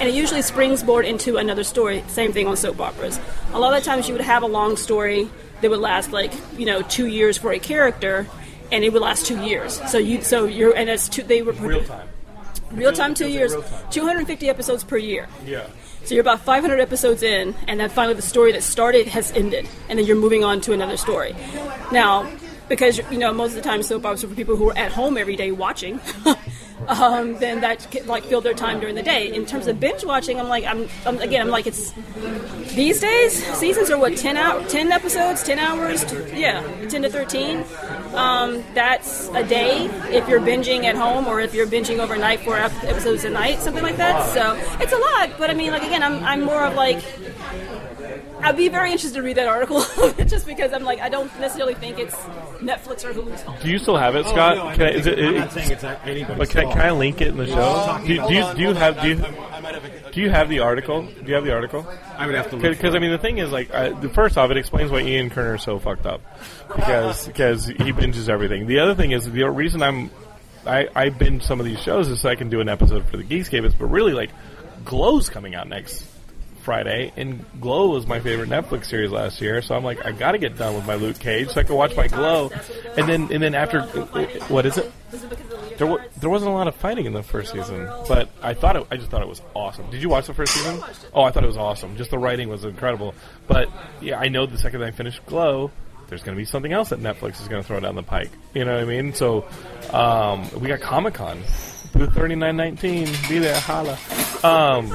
And it usually springs board into another story. Same thing on soap operas. A lot of times you would have a long story that would last like, you know, two years for a character, and it would last two years. So you, so you're, and it's two, they were Real time. real time two years, real time. 250 episodes per year. Yeah. So you're about 500 episodes in, and then finally the story that started has ended, and then you're moving on to another story. Now, because you know most of the time soap operas are for people who are at home every day watching, um, then that like fill their time during the day. In terms of binge watching, I'm like, I'm, I'm again, I'm like, it's these days seasons are what ten out, ten episodes, ten hours, t- yeah, ten to thirteen. Um, that's a day if you're binging at home or if you're binging overnight, four ep- episodes a night, something like that. So it's a lot, but I mean, like again, I'm, I'm more of like. I'd be very interested to read that article just because I'm like I don't necessarily think it's Netflix or Hulu's fault. Do you still have it, Oh, Scott? no, I'm can I, is it, saying- I'm not saying it's anybody's but can, I, can I link it in the show? Do, you- do you, do you have do you, I might have a, do you have the article? Do you have the article? I would have to look. Because I mean, the thing is, like, I, first off, it explains why Ian Kerner is so fucked up because because he binges everything. The other thing is the reason I'm I, I binge some of these shows is so I can do an episode for the Geekscapists, but really, like, Glow's coming out next Friday, and Glow was my favorite Netflix series last year. So I'm like, I got to get done with my Luke Cage so I can watch my Glow, and then and then after, what is it? There, wa- there wasn't a lot of fighting in the first season, but I thought it, I just thought it was awesome. Did you watch the first season? Oh, I thought it was awesome. Just the writing was incredible. But yeah, I know the second I finish Glow, there's going to be something else that Netflix is going to throw down the pike. You know what I mean? So um, we got Comic Con, booth thirty nine nineteen. Be there, holla. Um,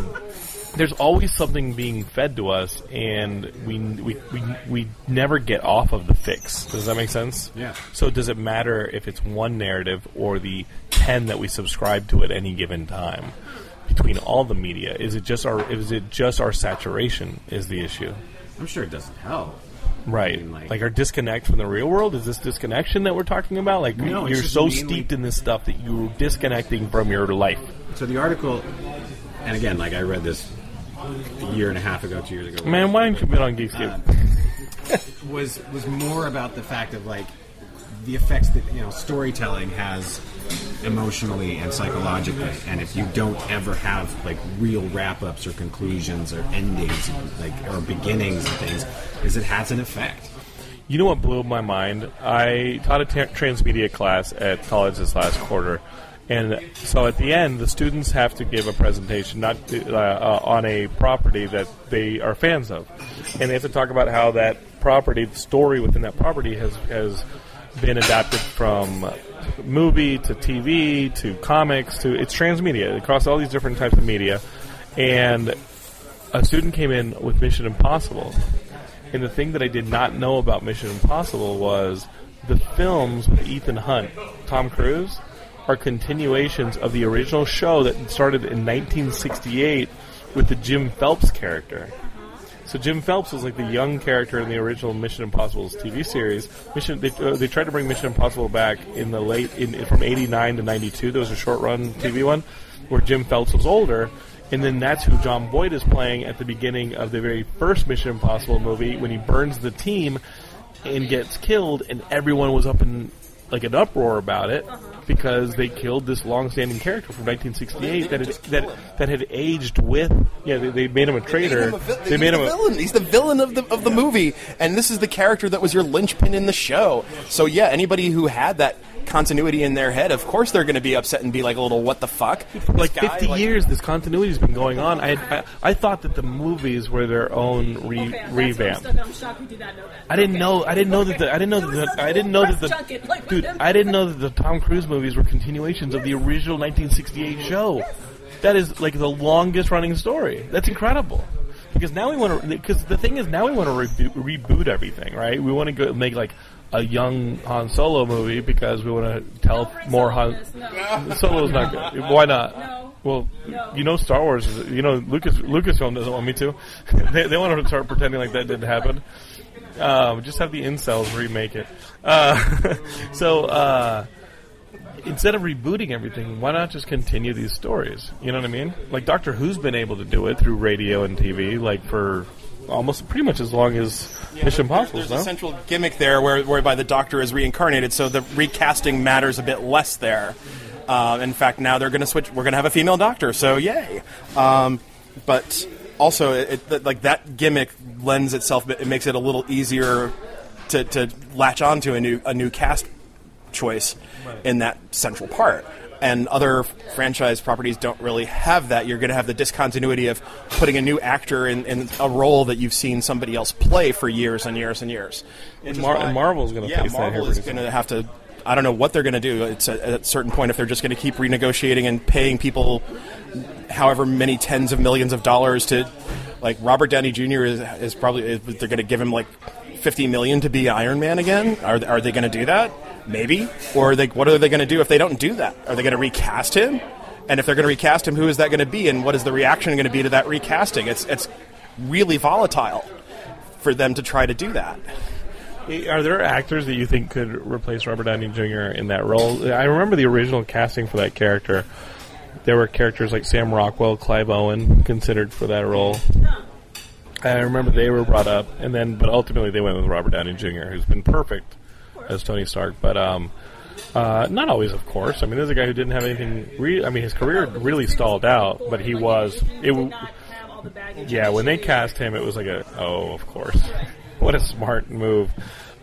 there's always something being fed to us, and we, we we we never get off of the fix. Does that make sense? Yeah. So does it matter if it's one narrative or the ten that we subscribe to at any given time? Between all the media, is it just our is it just our saturation is the issue? I'm sure it doesn't help. Right. mean, like- like, our disconnect from the real world is this disconnection that we're talking about? Like No, you're so steeped in this stuff that you're disconnecting from your life. So the article, and again, like I read this a year and a half ago, two years ago. Man, why don't you been on Geekscape? Uh, was was more about the fact of like the effects that you know storytelling has emotionally and psychologically and if you don't ever have like real wrap-ups or conclusions or endings like or beginnings and things is it has an effect You know what blew my mind? I taught a t- transmedia class at college this last quarter, and so at the end, the students have to give a presentation not uh, uh, on a property that they are fans of, and they have to talk about how that property, the story within that property, has has been adapted from movie to TV to comics to it's transmedia across all these different types of media, and a student came in with Mission Impossible. And the thing that I did not know about Mission Impossible was the films with Ethan Hunt, Tom Cruise, are continuations of the original show that started in 1968 with the Jim Phelps character. So Jim Phelps was like the young character in the original Mission Impossible's TV series. Mission they, uh, they tried to bring Mission Impossible back in the late in, from '89 to '92. There was a short run TV one where Jim Phelps was older, and then that's who Jon Voight is playing at the beginning of the very first Mission Impossible movie when he burns the team and gets killed, and everyone was up in like an uproar about it because they killed this long-standing character from 1968 that had, that that had aged with yeah they, they made him a traitor They made him a villain. He's the villain of the of the movie, and this is the character that was your linchpin in the show. So yeah, anybody who had that continuity in their head, of course they're going to be upset and be like a little "What the fuck?" like guy, 50 like- years this continuity has been going on I, I I thought that the movies were their own re, Okay, revamp I'm, shocked we did not know that. I didn't Okay. know. I didn't know that. The, I didn't know There that. was The, such I a didn't know that the. junket, like, dude, I didn't know that the Tom Cruise movies were continuations of the original 1968 show. That is like the longest running story. That's incredible. Because now we want to. Because the thing is, now we want to reboot, reboot everything, right? We want to go make like a young Han Solo movie because we want to tell Don't more Han. in this, No. Solo's not good. Why not? No. Well, No. you know, Star Wars. Is, you know, Lucas Lucasfilm doesn't want me to. they, they want to start pretending like that didn't happen. Um, just have the incels remake it. Uh, so uh, instead of rebooting everything, why not just continue these stories? You know what I mean? Like Doctor Who's been able to do it through radio and TV, like for almost pretty much as long as Mission Impossible. There's no? a central gimmick there where, whereby the Doctor is reincarnated, so the recasting matters a bit less there. Uh, in fact, now they're going to switch. We're going to have a female Doctor, so yay! Um, but also, it, it, like that gimmick lends itself. It makes it a little easier to, to latch onto a new a new cast choice in that central part. And other franchise properties don't really have that. You're going to have the discontinuity of putting a new actor in, in a role that you've seen somebody else play for years and years and years. Is Mar- and Marvel's gonna yeah, face that Marvel is going to have to I don't know what they're going to do. It's at a certain point if they're just going to keep renegotiating and paying people however many tens of millions of dollars to, like Robert Downey Jr. is, is probably is, they're going to give him like fifty million to be Iron Man again. Are are they going to do that? Maybe. Or they, what are they going to do if they don't do that? Are they going to recast him? And if they're going to recast him, who is that going to be? And what is the reaction going to be to that recasting? It's it's really volatile for them to try to do that. Are there actors that you think could replace Robert Downey Jr. in that role? I remember the original casting for that character. There were characters like Sam Rockwell, Clive Owen considered for that role. I remember they were brought up, and then but ultimately they went with Robert Downey Jr., who's been perfect as Tony Stark. But um, uh, not always, of course. I mean, there's a guy who didn't have anything. Re- I mean, his career really stalled out, but he was. It. W- not have all the baggage. yeah, when they cast him, it was like a oh, of course, what a smart move.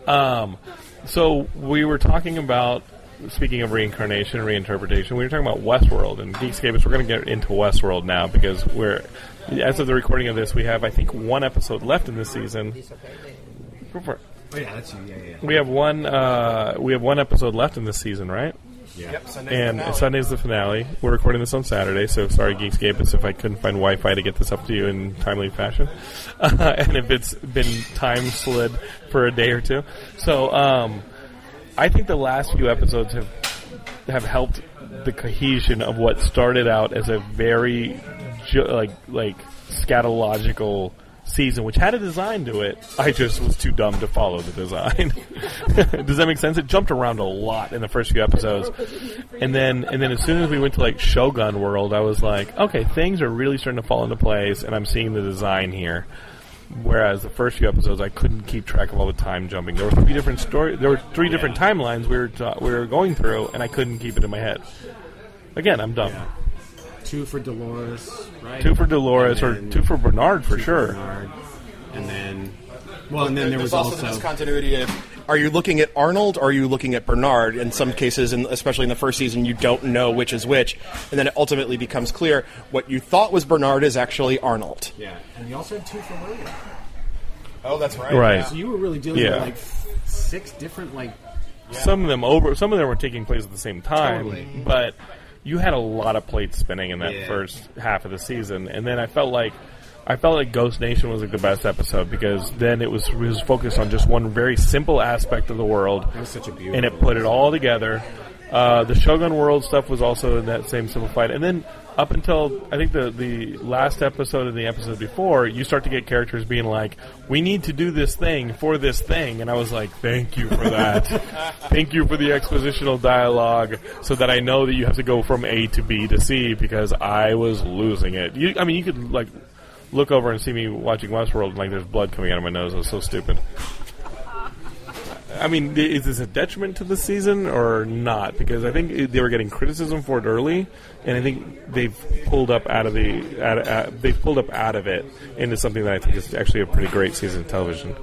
Um, so we were talking about speaking of reincarnation, and reinterpretation. We were talking about Westworld and Geekscapists. We're going to get into Westworld now because we're as of the recording of this, we have I think one episode left in this season. Go for it. Oh yeah, that's you. Yeah, yeah. We have one. Uh, we have one episode left in this season, right? Yep, and Sunday's the finale. We're recording this on Saturday, so sorry, Geekscapists, if I couldn't find Wi-Fi to get this up to you in timely fashion, uh, and if it's been time slid for a day or two. So, um, I think the last few episodes have have helped the cohesion of what started out as a very ju- like like scatological season, which had a design to it. I just was too dumb to follow the design. Does that make sense? It jumped around a lot in the first few episodes, and then and then as soon as we went to like Shogun World, I was like, okay, things are really starting to fall into place, and I'm seeing the design here. Whereas the first few episodes, I couldn't keep track of all the time jumping. There were three different story. There were three different timelines we were ta- we were going through, and I couldn't keep it in my head. Again, I'm dumb. Two for Dolores, right? Two for Dolores, or two for Bernard for two sure. Bernard. And then, well, and then there There's was also, also, this continuity of are you looking at Arnold or are you looking at Bernard? In some cases, and especially in the first season, you don't know which is which, and then it ultimately becomes clear what you thought was Bernard is actually Arnold. yeah, and you also had two for William. Oh, that's right. Right. So you were really dealing Yeah. with like f- six different like Some of them over. Some of them were taking place at the same time, Totally. but you had a lot of plates spinning in that Yeah. first half of the season, and then I felt like. I felt like Ghost Nation was like the best episode because then it was it was focused on just one very simple aspect of the world, That was such a beautiful. and it put it all together. Uh, the Shogun World stuff was also in that same simplified, and then up until I think the the last episode and the episode before, you start to get characters being like, "We need to do this thing for this thing," and I was like, "Thank you for that. Thank you for the expositional dialogue, so that I know that you have to go from A to B to C because I was losing it." You, I mean, you could like look over and see me watching Westworld, and like there's blood coming out of my nose. It was so stupid. I mean, is this a detriment to the season or not? Because I think they were getting criticism for it early, and I think they've pulled up out of the out of, uh, they've pulled up out of it into something that I think is actually a pretty great season of television.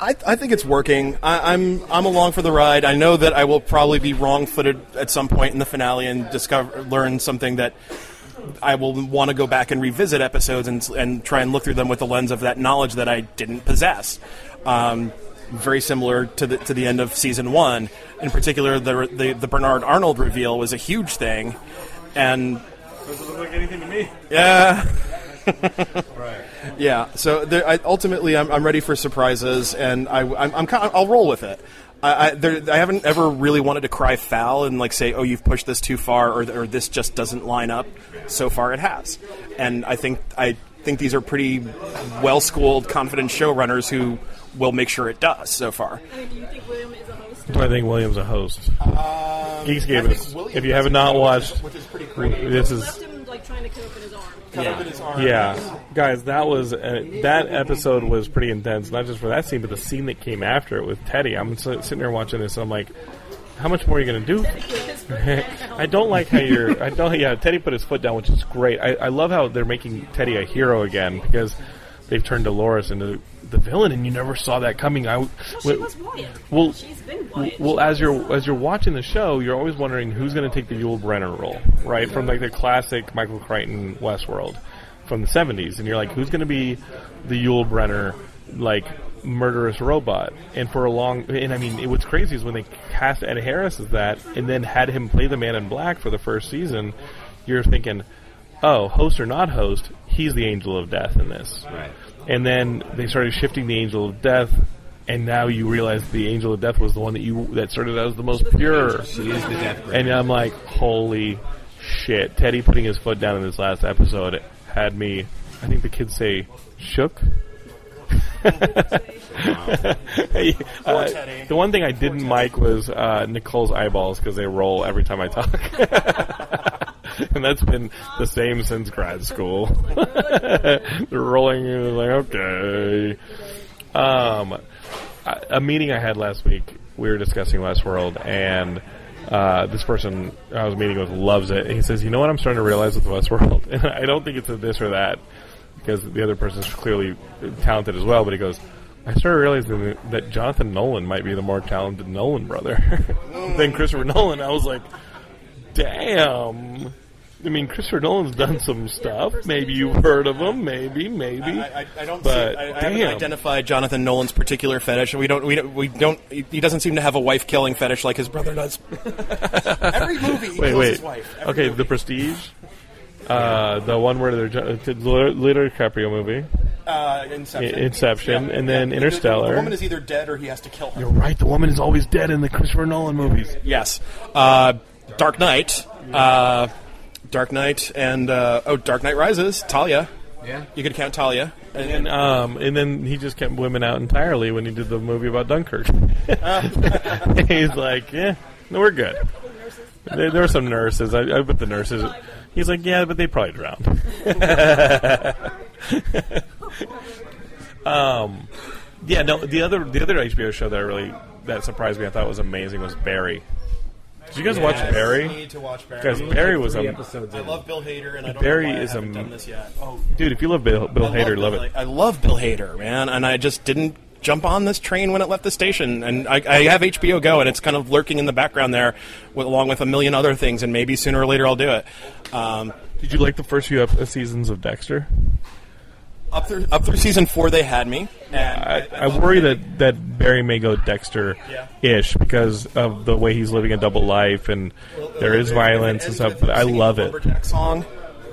I, I think it's working. I, I'm I'm along for the ride. I know that I will probably be wrong-footed at some point in the finale and discover learn something that I will want to go back and revisit episodes and and try and look through them with the lens of that knowledge that I didn't possess. Um, very similar to the to the end of season one. In particular, the the, the Bernard Arnold reveal was a huge thing, and Doesn't look like anything to me. yeah. Yeah. So there, I, ultimately, I'm, I'm ready for surprises, and I, I'm, I'm kind of, I'll roll with it. I, I, there, I haven't ever really wanted to cry foul and like say, "Oh, you've pushed this too far," or, or "This just doesn't line up." So far, it has, and I think I think these are pretty well-schooled, confident showrunners who will make sure it does. So far, I mean, do you think William is a host? I think William's a host? Um, Geeks gave us. If you have does not watched, which is pretty creative. this is. Left him like trying to cut open his arm. yeah, guys. That was uh, that episode was pretty intense. Not just for that scene, but the scene that came after it with Teddy. I'm sitting there watching this, and I'm like, how much more are you going to do? I don't like how you're. I don't. Yeah, Teddy put his foot down, which is great. I, I love how they're making Teddy a hero again because they've turned Dolores into the villain, and you never saw that coming. I Well, she was Wyatt. well, She's been Wyatt. well, as you're as you're watching the show, you're always wondering who's going to take the Yul Brynner role, right? From like the classic Michael Crichton Westworld from the '70s, and you're like, who's going to be the Yul Brynner, like murderous robot. And for a long, and I mean, it, what's crazy is when they cast Ed Harris as that, and then had him play the Man in Black for the first season. You're thinking, oh, host or not host, he's the angel of death in this. Right. And then they started shifting the angel of death, and now you realize the angel of death was the one that you that started out as the most pure. She is the death bringer. And I'm like, holy shit! Teddy putting his foot down in this last episode had me. I think the kids say shook. Hey, uh, the one thing I didn't like was uh, Nicole's eyeballs because they roll every time I talk. and that's been the same since grad school. They're rolling, it's like, okay. Um, a meeting I had last week, we were discussing Westworld, and uh, this person I was meeting with loves it. He says, "You know what? I'm starting to realize with Westworld, and I don't think it's a this or that, because the other person's clearly talented as well. But he goes." I started realizing that Jonathan Nolan might be the more talented Nolan brother than Christopher Nolan. I was like, damn. I mean, Christopher Nolan's done some stuff. Maybe you've heard of him. Maybe, maybe. I, I, I don't. But see, I, I haven't damn. identified Jonathan Nolan's particular fetish. We don't. We don't. We don't. He doesn't seem to have a wife killing fetish like his brother does. Every movie, he wait, kills wait. his wife. Every Okay, movie. The Prestige. Uh, the one where they're ju- it's a Leonardo DiCaprio movie, uh, Inception. I- Inception, and then The- Interstellar. The woman is either dead or he has to kill her. You're right. The woman is always dead in the Christopher Nolan movies. Yes. Uh, Dark Knight. Uh, Dark Knight and uh, oh, Dark Knight Rises. Talia. Yeah. You could count Talia. And, And um, and then he just kept women out entirely when he did the movie about Dunkirk. He's like, yeah, no, we're good. There, there were some nurses. I, I bet the nurses. He's like, yeah, but they probably drowned. um, yeah, no. The other the other HBO show that I really that surprised me, I thought was amazing, was Barry. Did you guys watch I Barry? need to watch Barry. Guys, Barry was Three a episodes I in. love Bill Hader, and I don't Barry know why is I haven't a- done this yet. Oh, dude. If you love Bill, Bill I Hader, love Bill, it. I love Bill Hader, man, and I just didn't jump on this train when it left the station. And I, I have HBO Go, and it's kind of lurking in the background there, with, along with a million other things. And maybe sooner or later I'll do it. Um, Did you like the first few ep- uh, seasons of Dexter? Up through up through season four, they had me. And I, I worry that, that Barry may go Dexter-ish because of the way he's living a double life and there is violence and stuff. But I love it. Song.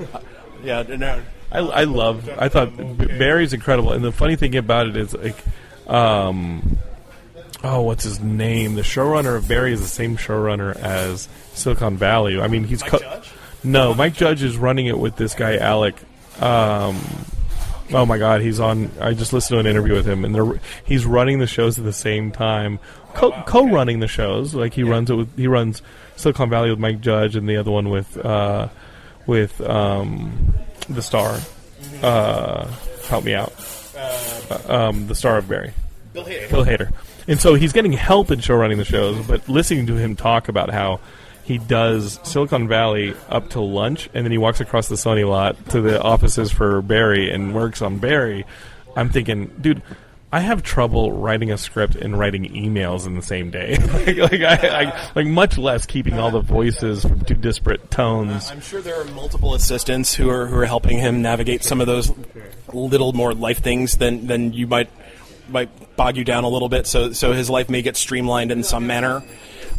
yeah, no. I, I love. I thought Barry's incredible, and the funny thing about it is like, um, oh, what's his name? The showrunner of Barry is the same showrunner as Silicon Valley. I mean, he's Mike co- Judge? no Mike Judge is running it with this guy Alec. Um, oh my God, he's on. I just listened to an interview with him, and they're, he's running the shows at the same time, co- co-running the shows. Like he runs it with he runs Silicon Valley with Mike Judge, and the other one with uh, with um, the star. Uh, help me out. Uh, um, the star of Barry. Bill Hader. Bill Hader. And so he's getting help in show running the shows, but listening to him talk about how he does Silicon Valley up to lunch, and then he walks across the Sony lot to the offices for Barry and works on Barry. I'm thinking, dude, I have trouble writing a script and writing emails in the same day. like, like, I, I, like much less keeping all the voices from two disparate tones. I'm sure there are multiple assistants who are who are helping him navigate some of those little more life things than than you might might bog you down a little bit. So so his life may get streamlined in some manner.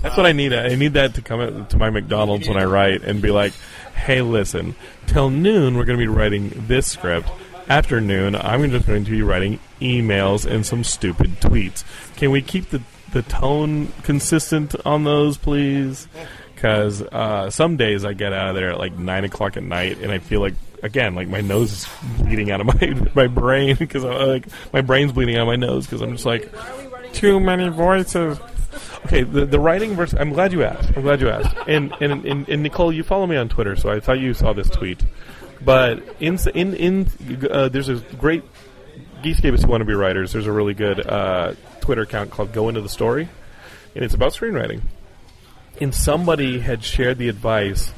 That's what I need. I need that to come to my McDonald's when I write and be like, "Hey, listen, till noon we're going to be writing this script. After noon, I'm just going to be writing emails and some stupid tweets. Can we keep the the tone consistent on those, please? Because uh, some days I get out of there at like nine o'clock at night, and I feel like again like my nose is bleeding out of my my brain because like my brain's bleeding out of my nose because I'm just like too many voices. Okay, the, the writing versus. I'm glad you asked. I'm glad you asked. And, and and and Nicole, you follow me on Twitter, so I thought you saw this tweet. But in in in uh, there's a great Geekscapists who want to be writers. There's a really good uh, Twitter account called Go Into the Story, and it's about screenwriting. And somebody had shared the advice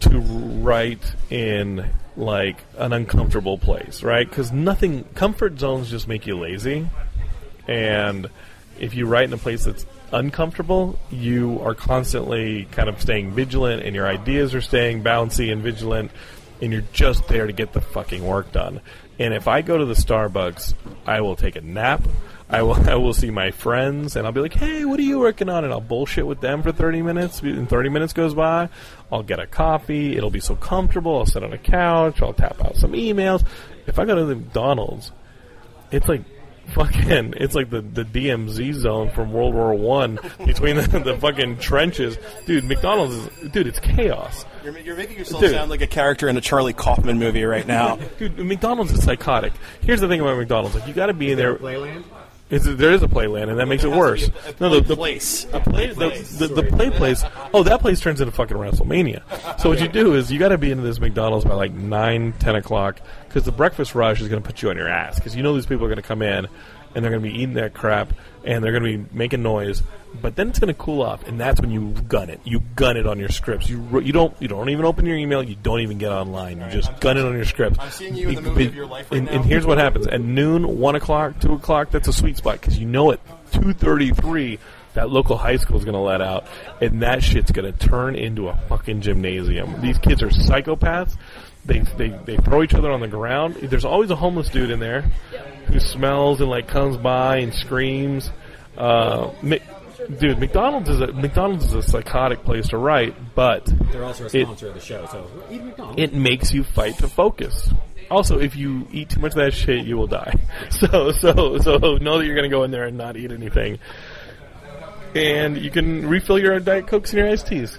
to write in like an uncomfortable place, right? Because nothing comfort zones just make you lazy, and if you write in a place that's uncomfortable, you are constantly kind of staying vigilant, and your ideas are staying bouncy and vigilant. and you're just there to get the fucking work done. And if I go to the Starbucks, I will take a nap. I will I will see my friends and I'll be like, "Hey, what are you working on?" and I'll bullshit with them for 30 minutes. And 30 minutes goes by, I'll get a coffee. It'll be so comfortable. I'll sit on a couch. I'll tap out some emails. If I go to the McDonald's, it's like fucking it's like the, the DMZ zone from World War One between the, the fucking trenches. Dude, McDonald's is dude, it's chaos. You're, you're making yourself Dude. sound like a character in a Charlie Kaufman movie right now. Dude, McDonald's is psychotic. Here's the thing about McDonald's: like you got to be in there. Playland? It's, there is a playland, and that makes it worse. No, the, the place. a play, the, the, the play place. Oh, that place turns into fucking WrestleMania. So what you do is you got to be into this McDonald's by like nine, ten o'clock, because the breakfast rush is going to put you on your ass. Because you know these people are going to come in, and they're going to be eating that crap, and they're going to be making noise. But then it's going to cool off, and that's when you gun it. You gun it on your scripts. You you don't you don't even open your email. You don't even get online. You just gun it on your scripts. I'm seeing you in the movie of your life right and, now. and here's what happens at noon, one o'clock, two o'clock. That's a sweet spot because you know at two thirty-three that local high school is going to let out, and that shit's going to turn into a fucking gymnasium. These kids are psychopaths. They, they they throw each other on the ground. There's always a homeless dude in there who smells and like comes by and screams. Uh, dude, McDonald's is a McDonald's is a psychotic place to write, but They're also a It- sponsor of the show, so eat McDonald's. it makes you fight to focus. Also, if you eat too much of that shit, you will die. So, so, so know that you're going to go in there and not eat anything. And you can refill your diet cokes and your iced teas,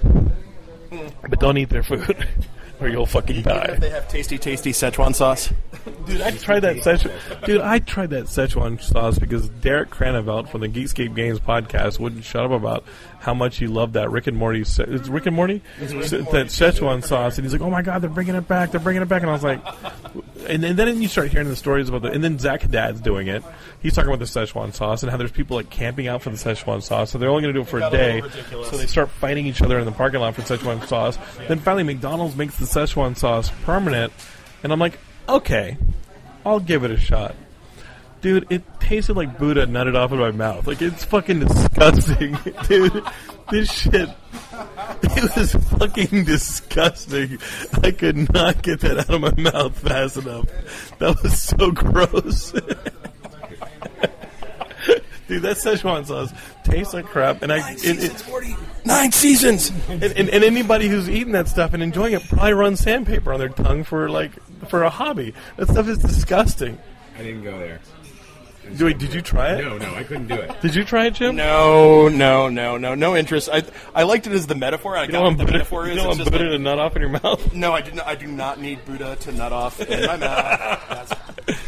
but don't eat their food, or you'll fucking die. if they have tasty, tasty Szechuan sauce. Dude, I tried that Szechuan. Dude, I tried that Szechuan sauce because Derek Cranevelt from the Geekscape Games podcast wouldn't shut up about how much he loved that Rick and Morty. Se- it's Rick and Morty Se- that Szechuan sauce, and he's like, "Oh my god, they're bringing it back! They're bringing it back!" And I was like, and, and then you start hearing the stories about the, and then Zach Dad's doing it. He's talking about the Szechuan sauce and how there's people like camping out for the Szechuan sauce, so they're only going to do it for a Got a day. So they start fighting each other in the parking lot for Szechuan sauce. Then finally, McDonald's makes the Szechuan sauce permanent, and I'm like, okay, I'll give it a shot. Dude, it tasted like Buddha nutted off in my mouth. Like it's fucking disgusting, dude. This shit, it was fucking disgusting. I could not get that out of my mouth fast enough. That was so gross. Dude, that Szechuan sauce tastes like crap, and I it, it, Nine seasons. and, and, and anybody who's eating that stuff and enjoying it probably runs sandpaper on their tongue for like for a hobby. That stuff is disgusting. I didn't go there. Wait, did you try it? No, no, I couldn't do it. Did you try it, Jim? No, no, no, no, no interest. I I liked it as the metaphor. I You got don't what want the Buddha, metaphor you is. don't It's want just Buddha like- to nut off in your mouth? no, I do not. I do not need Buddha to nut off in my mouth. That's,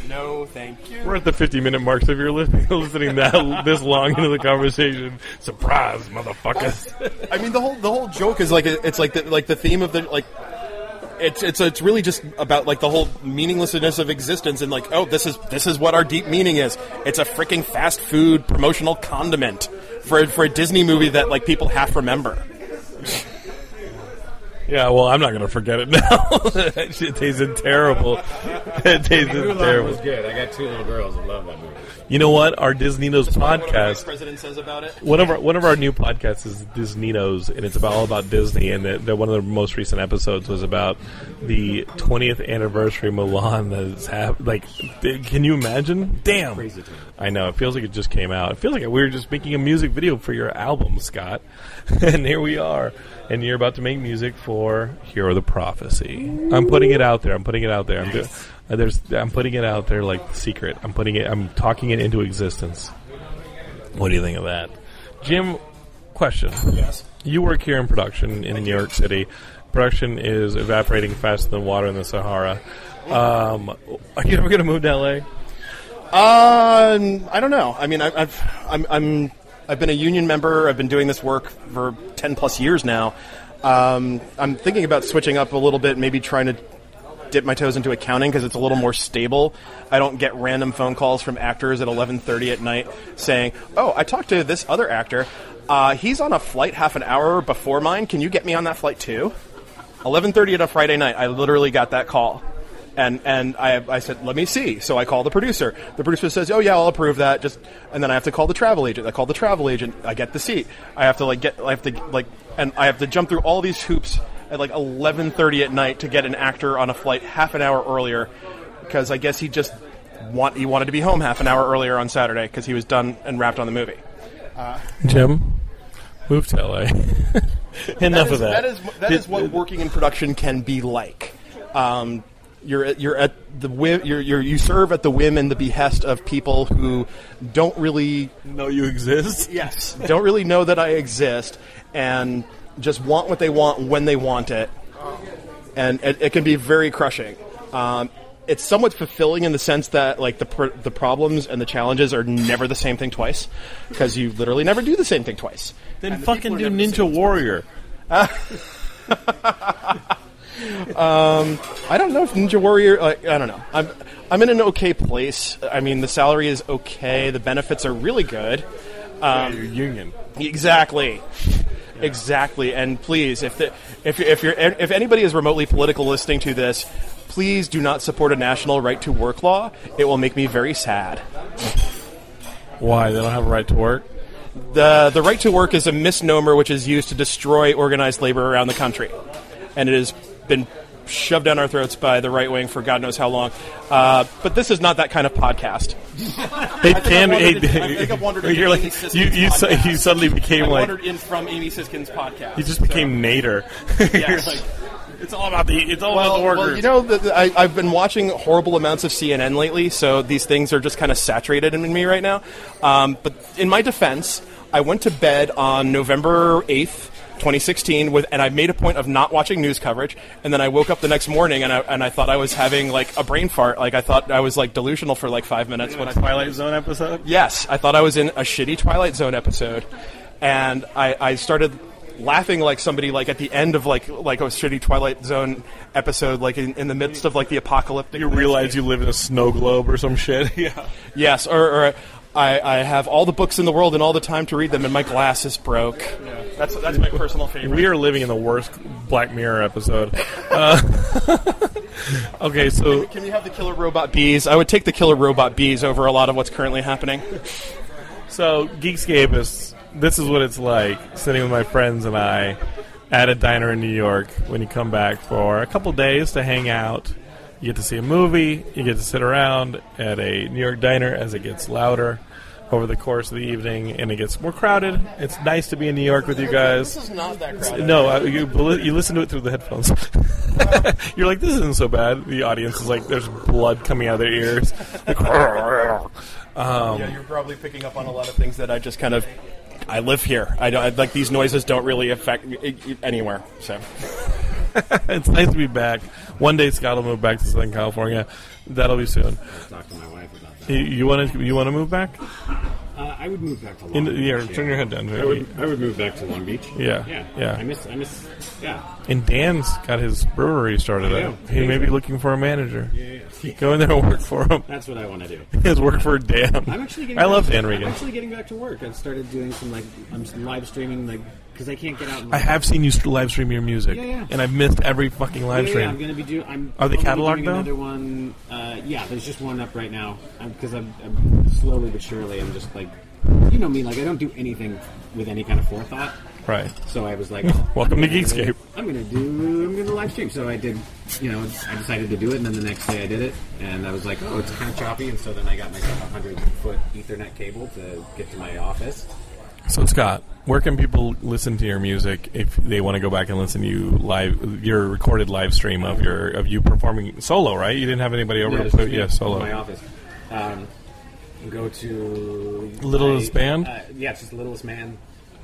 no, thank you. We're at the 50 minute mark, so if you're listening, listening that this long into the conversation, surprise, motherfuckers. I mean, the whole the whole joke is like it's like the like the theme of the like. It's it's it's really just about like the whole meaninglessness of existence and like oh this is this is what our deep meaning is. It's a freaking fast food promotional condiment for for a Disney movie that like people half remember. Yeah, well, I'm not going to forget it now. that shit tasted terrible. It tasted Mulan terrible. was good. I got two little girls that love that movie. You know what? Our Disneynos What the vice podcast. president says about it. One of our one of our new podcasts is Disneynos, and it's about all about Disney. And the, the, one of the most recent episodes was about the 20th anniversary Mulan that's hap- like. Can you imagine? Damn! I know. It feels like it just came out. It feels like we were just making a music video for your album, Scott. and here we are. And you're about to make music for Hero of the Prophecy. I'm putting it out there. I'm putting it out there. I'm doing. Uh, there's. I'm putting it out there like secret. I'm putting it. I'm talking it into existence. What do you think of that, Jim? Question. Yes. You work here in production in New York City. Production is evaporating faster than water in the Sahara. Um, are you ever going to move to LA? Um, I don't know. I mean, I, I've I'm, I'm I've been a union member. I've been doing this work for ten plus years now. Um, I'm thinking about switching up a little bit, maybe trying to dip my toes into accounting because it's a little more stable. I don't get random phone calls from actors at 11:30 at night saying, "Oh, I talked to this other actor. Uh, he's on a flight half an hour before mine. Can you get me on that flight too?" 11:30 at a Friday night. I literally got that call. And and I, I said, let me see. So I call the producer. The producer says, oh yeah, I'll approve that. Just and then I have to call the travel agent. I call the travel agent. I get the seat. I have to like get. I have to like, and I have to jump through all these hoops at like 11:30 at night to get an actor on a flight half an hour earlier because I guess he just want he wanted to be home half an hour earlier on Saturday because he was done and wrapped on the movie. Jim, move to LA. Enough of that. That is that is what working in production can be like. Um, you're at, you're at the whim, you're, you're you serve at the whim and the behest of people who don't really know you exist. yes don't really know that I exist and just want what they want when they want it, and it, it can be very crushing. Um, it's somewhat fulfilling in the sense that like the pr- the problems and the challenges are never the same thing twice because you literally never do the same thing twice. Then fucking do Ninja Warrior. I don't know if Ninja Warrior. Like, I don't know. I'm I'm in an okay place. I mean, the salary is okay. The benefits are really good. Um, your union. Exactly. Exactly. And please, if the, if if you're if anybody is remotely political listening to this, please do not support a national right to work law. It will make me very sad. Why they don't have a right to work? The the right to work is a misnomer which is used to destroy organized labor around the country, and it has been shoved down our throats by the right wing for God knows how long. Uh, but this is not that kind of podcast. It can. I it- I think I've wandered into you're like you. You, su- you suddenly became I like wandered in from Amy Siskin's podcast. you just became Nader. Yes. like it's all about the it's all Well, about the workers. well, you know, the, the, I, I've been watching horrible amounts of CNN lately, so these things are just kind of saturated in me right now. Um, but in my defense, I went to bed on November eighth. 2016 with and I made a point of not watching news coverage and then I woke up the next morning and I, and I thought I was having like a brain fart like I thought I was like delusional for like 5 minutes when I Twilight Zone episode. Yes, I thought I was in a shitty Twilight Zone episode, and I, I started laughing like somebody like at the end of like like a shitty Twilight Zone episode, like in, in the midst of like the apocalyptic. You realize you live in a snow globe or some shit. yeah. yes, or, or I, I have all the books in the world and all the time to read them, and my glasses broke. Yeah, That's that's my personal favorite. We are living in the worst Black Mirror episode. Uh, okay, so Can we have the killer robot bees? I would take the killer robot bees over a lot of what's currently happening. So, Geekscape is this is what it's like sitting with my friends and I at a diner in New York when you come back for a couple days to hang out. You get to see a movie, you get to sit around at a New York diner as it gets louder over the course of the evening and it gets more crowded. It's nice to be in New York with you guys. This is not that crowded. No, uh, you you listen to it through the headphones. You're like, this isn't so bad. The audience is like, there's blood coming out of their ears. Um, yeah, you're probably picking up on a lot of things that I just kind of. I live here. I, don't, I like these noises don't really affect me i- i- anywhere. So it's nice to be back. One day Scott will move back to Southern California. That'll be soon. Talk to my wife about that. You- You want to you want to move back? Uh, I would move back to Long In, Beach. yeah, turn your head down. I would, I would move back to Long Beach. Yeah, yeah, yeah. I miss, I miss, yeah. And Dan's got his brewery started I up. know. He may be looking for a manager. Yeah, yeah. Go in there and work for him. That's what I want to do. His work for Dan. I'm actually getting. I love back- Dan I'm Regan. actually getting back to work. I've started doing some like I'm live streaming like because I can't get out. I have seen you live stream your music, Yeah, yeah. and I've missed every fucking live Yeah, stream. yeah, I'm gonna be doing. I'm Are they cataloged, though? Another one. Uh, yeah, there's just one up right now because I'm, I'm slowly but surely. I'm just like, you know me. Like I don't do anything with any kind of forethought. Right. So I was like, Welcome to Geekscape. I'm gonna do. I'm gonna live stream. So I did. You know, I decided to do it, and then the next day I did it, and I was like, oh, it's kind of choppy, and so then I got myself a hundred foot Ethernet cable to get to my office. So Scott, where can people listen to your music if they want to go back and listen to you live, your recorded live stream of your of you performing solo? Right? You didn't have anybody over Yeah, to put yeah in solo. My office. Um, go to Littlest my- Band? Uh, yeah, it's just Littlest Man.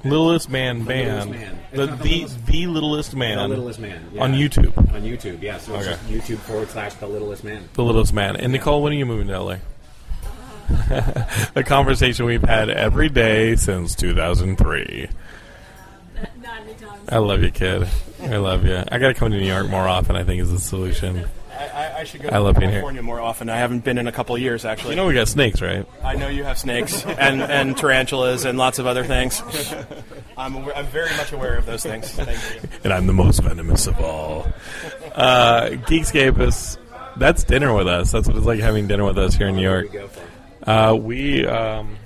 Littlest Man The Band. Littlest Man. The the the, Littlest- the Littlest Man. The Littlest Man yeah. on YouTube. On YouTube, yeah. So it's Okay. YouTube forward slash The Littlest Man. The Littlest Man. And Nicole, when are you moving to LA? a conversation we've had every day since 2003. I love you, kid. I love you. I got to come to New York more often. I think is the solution. I, I, I should go I to love being here. California more often. I haven't been in a couple of years actually. You know we got snakes, right? I know you have snakes and, and tarantulas and lots of other things. I'm, aware, I'm very much aware of those things. Thank you. and I'm the most venomous of all. Uh, is that's dinner with us. That's what it's like having dinner with us here in New York. Uh, we um,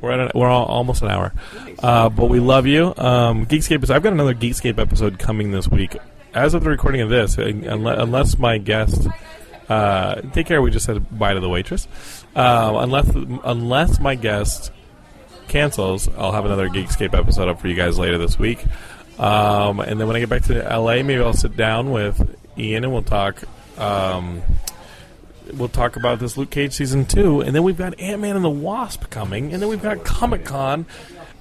We're at an, we're all, almost an hour, uh, but we love you. Um, Geekscape is. I've got another Geekscape episode coming this week. As of the recording of this, unless, unless my guest uh, take care. We just said bye to the waitress. Um, unless unless my guest cancels, I'll have another Geekscape episode up for you guys later this week. Um, and then when I get back to LA, maybe I'll sit down with Ian and we'll talk. Um, we'll talk about this Luke Cage season two, and then we've got Ant Man and the Wasp coming, and then we've got Comic Con,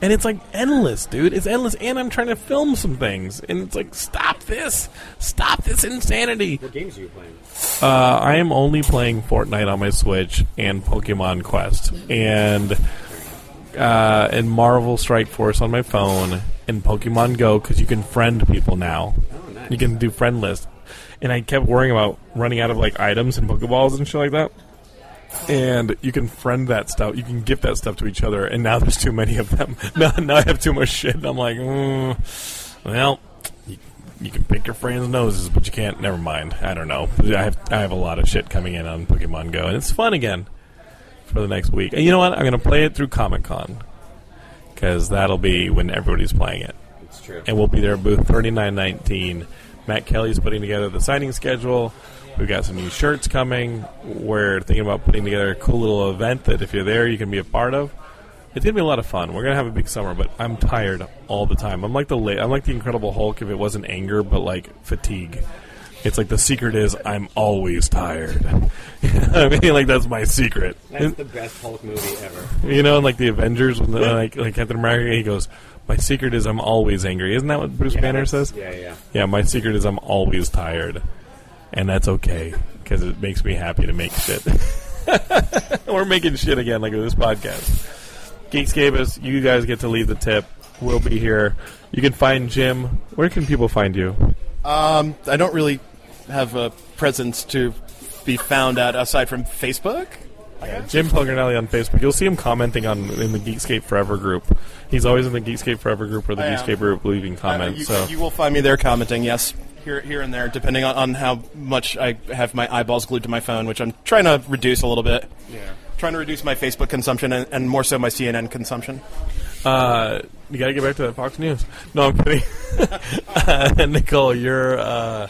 and it's like endless, dude. It's endless, and I'm trying to film some things, and it's like, stop this, stop this insanity. What games are you playing? Uh, I am only playing Fortnite on my Switch and Pokemon Quest, and uh, and Marvel Strike Force on my phone, and Pokemon Go because you can friend people now. nice. You can do friend lists, and I kept worrying about running out of like items and Pokeballs and shit like that. And you can friend that stuff. You can gift that stuff to each other. And now there's too many of them. now, now I have too much shit. And I'm like, mm, well, you, you can pick your friends' noses, but you can't. Never mind. I don't know. I have I have a lot of shit coming in on Pokemon Go, and it's fun again for the next week. And you know what? I'm going to play it through Comic Con because that'll be when everybody's playing it It's true. and we'll be there at booth 3919. Matt Kelly's putting together the signing schedule. We've got some new shirts coming. We're thinking about putting together a cool little event that if you're there, you can be a part of. It's gonna be a lot of fun. We're gonna have a big summer, but I'm tired all the time. I'm like the la- I'm like the Incredible Hulk if it wasn't anger, but like fatigue. It's like the secret is I'm always tired. I mean, like that's my secret. That's the best Hulk movie ever. You know, in like the Avengers, when the, like like Captain America, he goes, "My secret is I'm always angry." Isn't that what Bruce Banner says? Yeah, yeah. Yeah, my secret is I'm always tired, and that's okay because it makes me happy to make shit. We're making shit again, like with this podcast. Geekscape is you guys get to leave the tip. We'll be here. You can find Jim. Where can people find you? Um, I don't really have a presence to be found at aside from Facebook. Jim Pelgrinelli on Facebook. You'll see him commenting on in the Geekscape Forever group. He's always in the Geekscape Forever group or the I am. Geekscape group leaving Uh, comments. you, so you will find me there commenting, yes, here, here and there, depending on, on how much I have my eyeballs glued to my phone, which I'm trying to reduce a little bit. Yeah. Trying to reduce my Facebook consumption and, and more so my CNN consumption. Uh, you got to get back to that Fox News. No, I'm kidding. uh, Nicole, you're uh,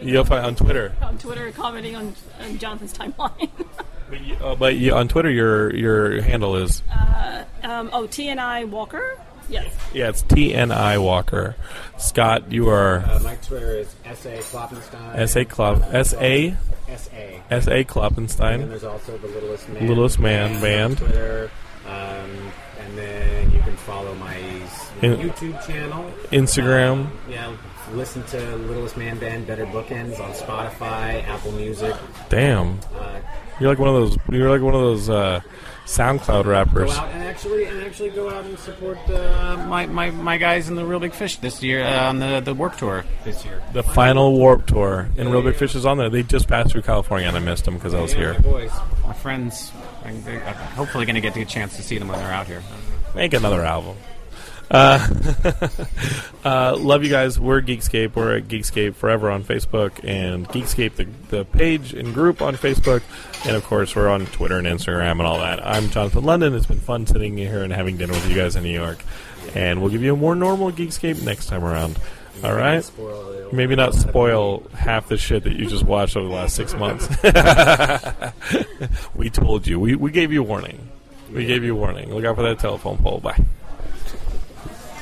you'll find on Twitter, on Twitter commenting on, on Jonathan's timeline. but, you, uh, but you, on Twitter your your handle is um, oh, TNI Walker? Yes. yeah, it's TNI Walker. Scott, you are Uh, my Twitter is S.A. Klopfenstein. S A Club S A S.A. S A And then there's also the Littlest Man. Littlest Man on band. Twitter. Um, and then you can follow my In- YouTube channel. Instagram. Um, yeah, listen to Littlest Man Band Better Bookends on Spotify, Apple Music. Damn, Uh, you're like one of those. You're like one of those uh, SoundCloud go rappers. out and actually and actually go out and support uh, my, my my guys in the Reel Big Fish this year uh, on the the Warped Tour this year. The final Warped Tour, and Reel Big Fish is on there. They just passed through California, and I missed them because I was Yeah, here. My boys, my friends. I'm hopefully going to get a chance to see them when they're out here. Make another album. Uh, uh, love you guys. We're Geekscape. We're at Geekscape Forever on Facebook and Geekscape, the, the page and group on Facebook. And of course, we're on Twitter and Instagram and all that. I'm Jonathan London. It's been fun sitting here and having dinner with you guys in New York. And we'll give you a more normal Geekscape next time around. All right? Maybe not spoil half the shit that you just watched over the last six months. we told you. We, we gave you warning. We gave you warning. Look out for that telephone pole. Bye.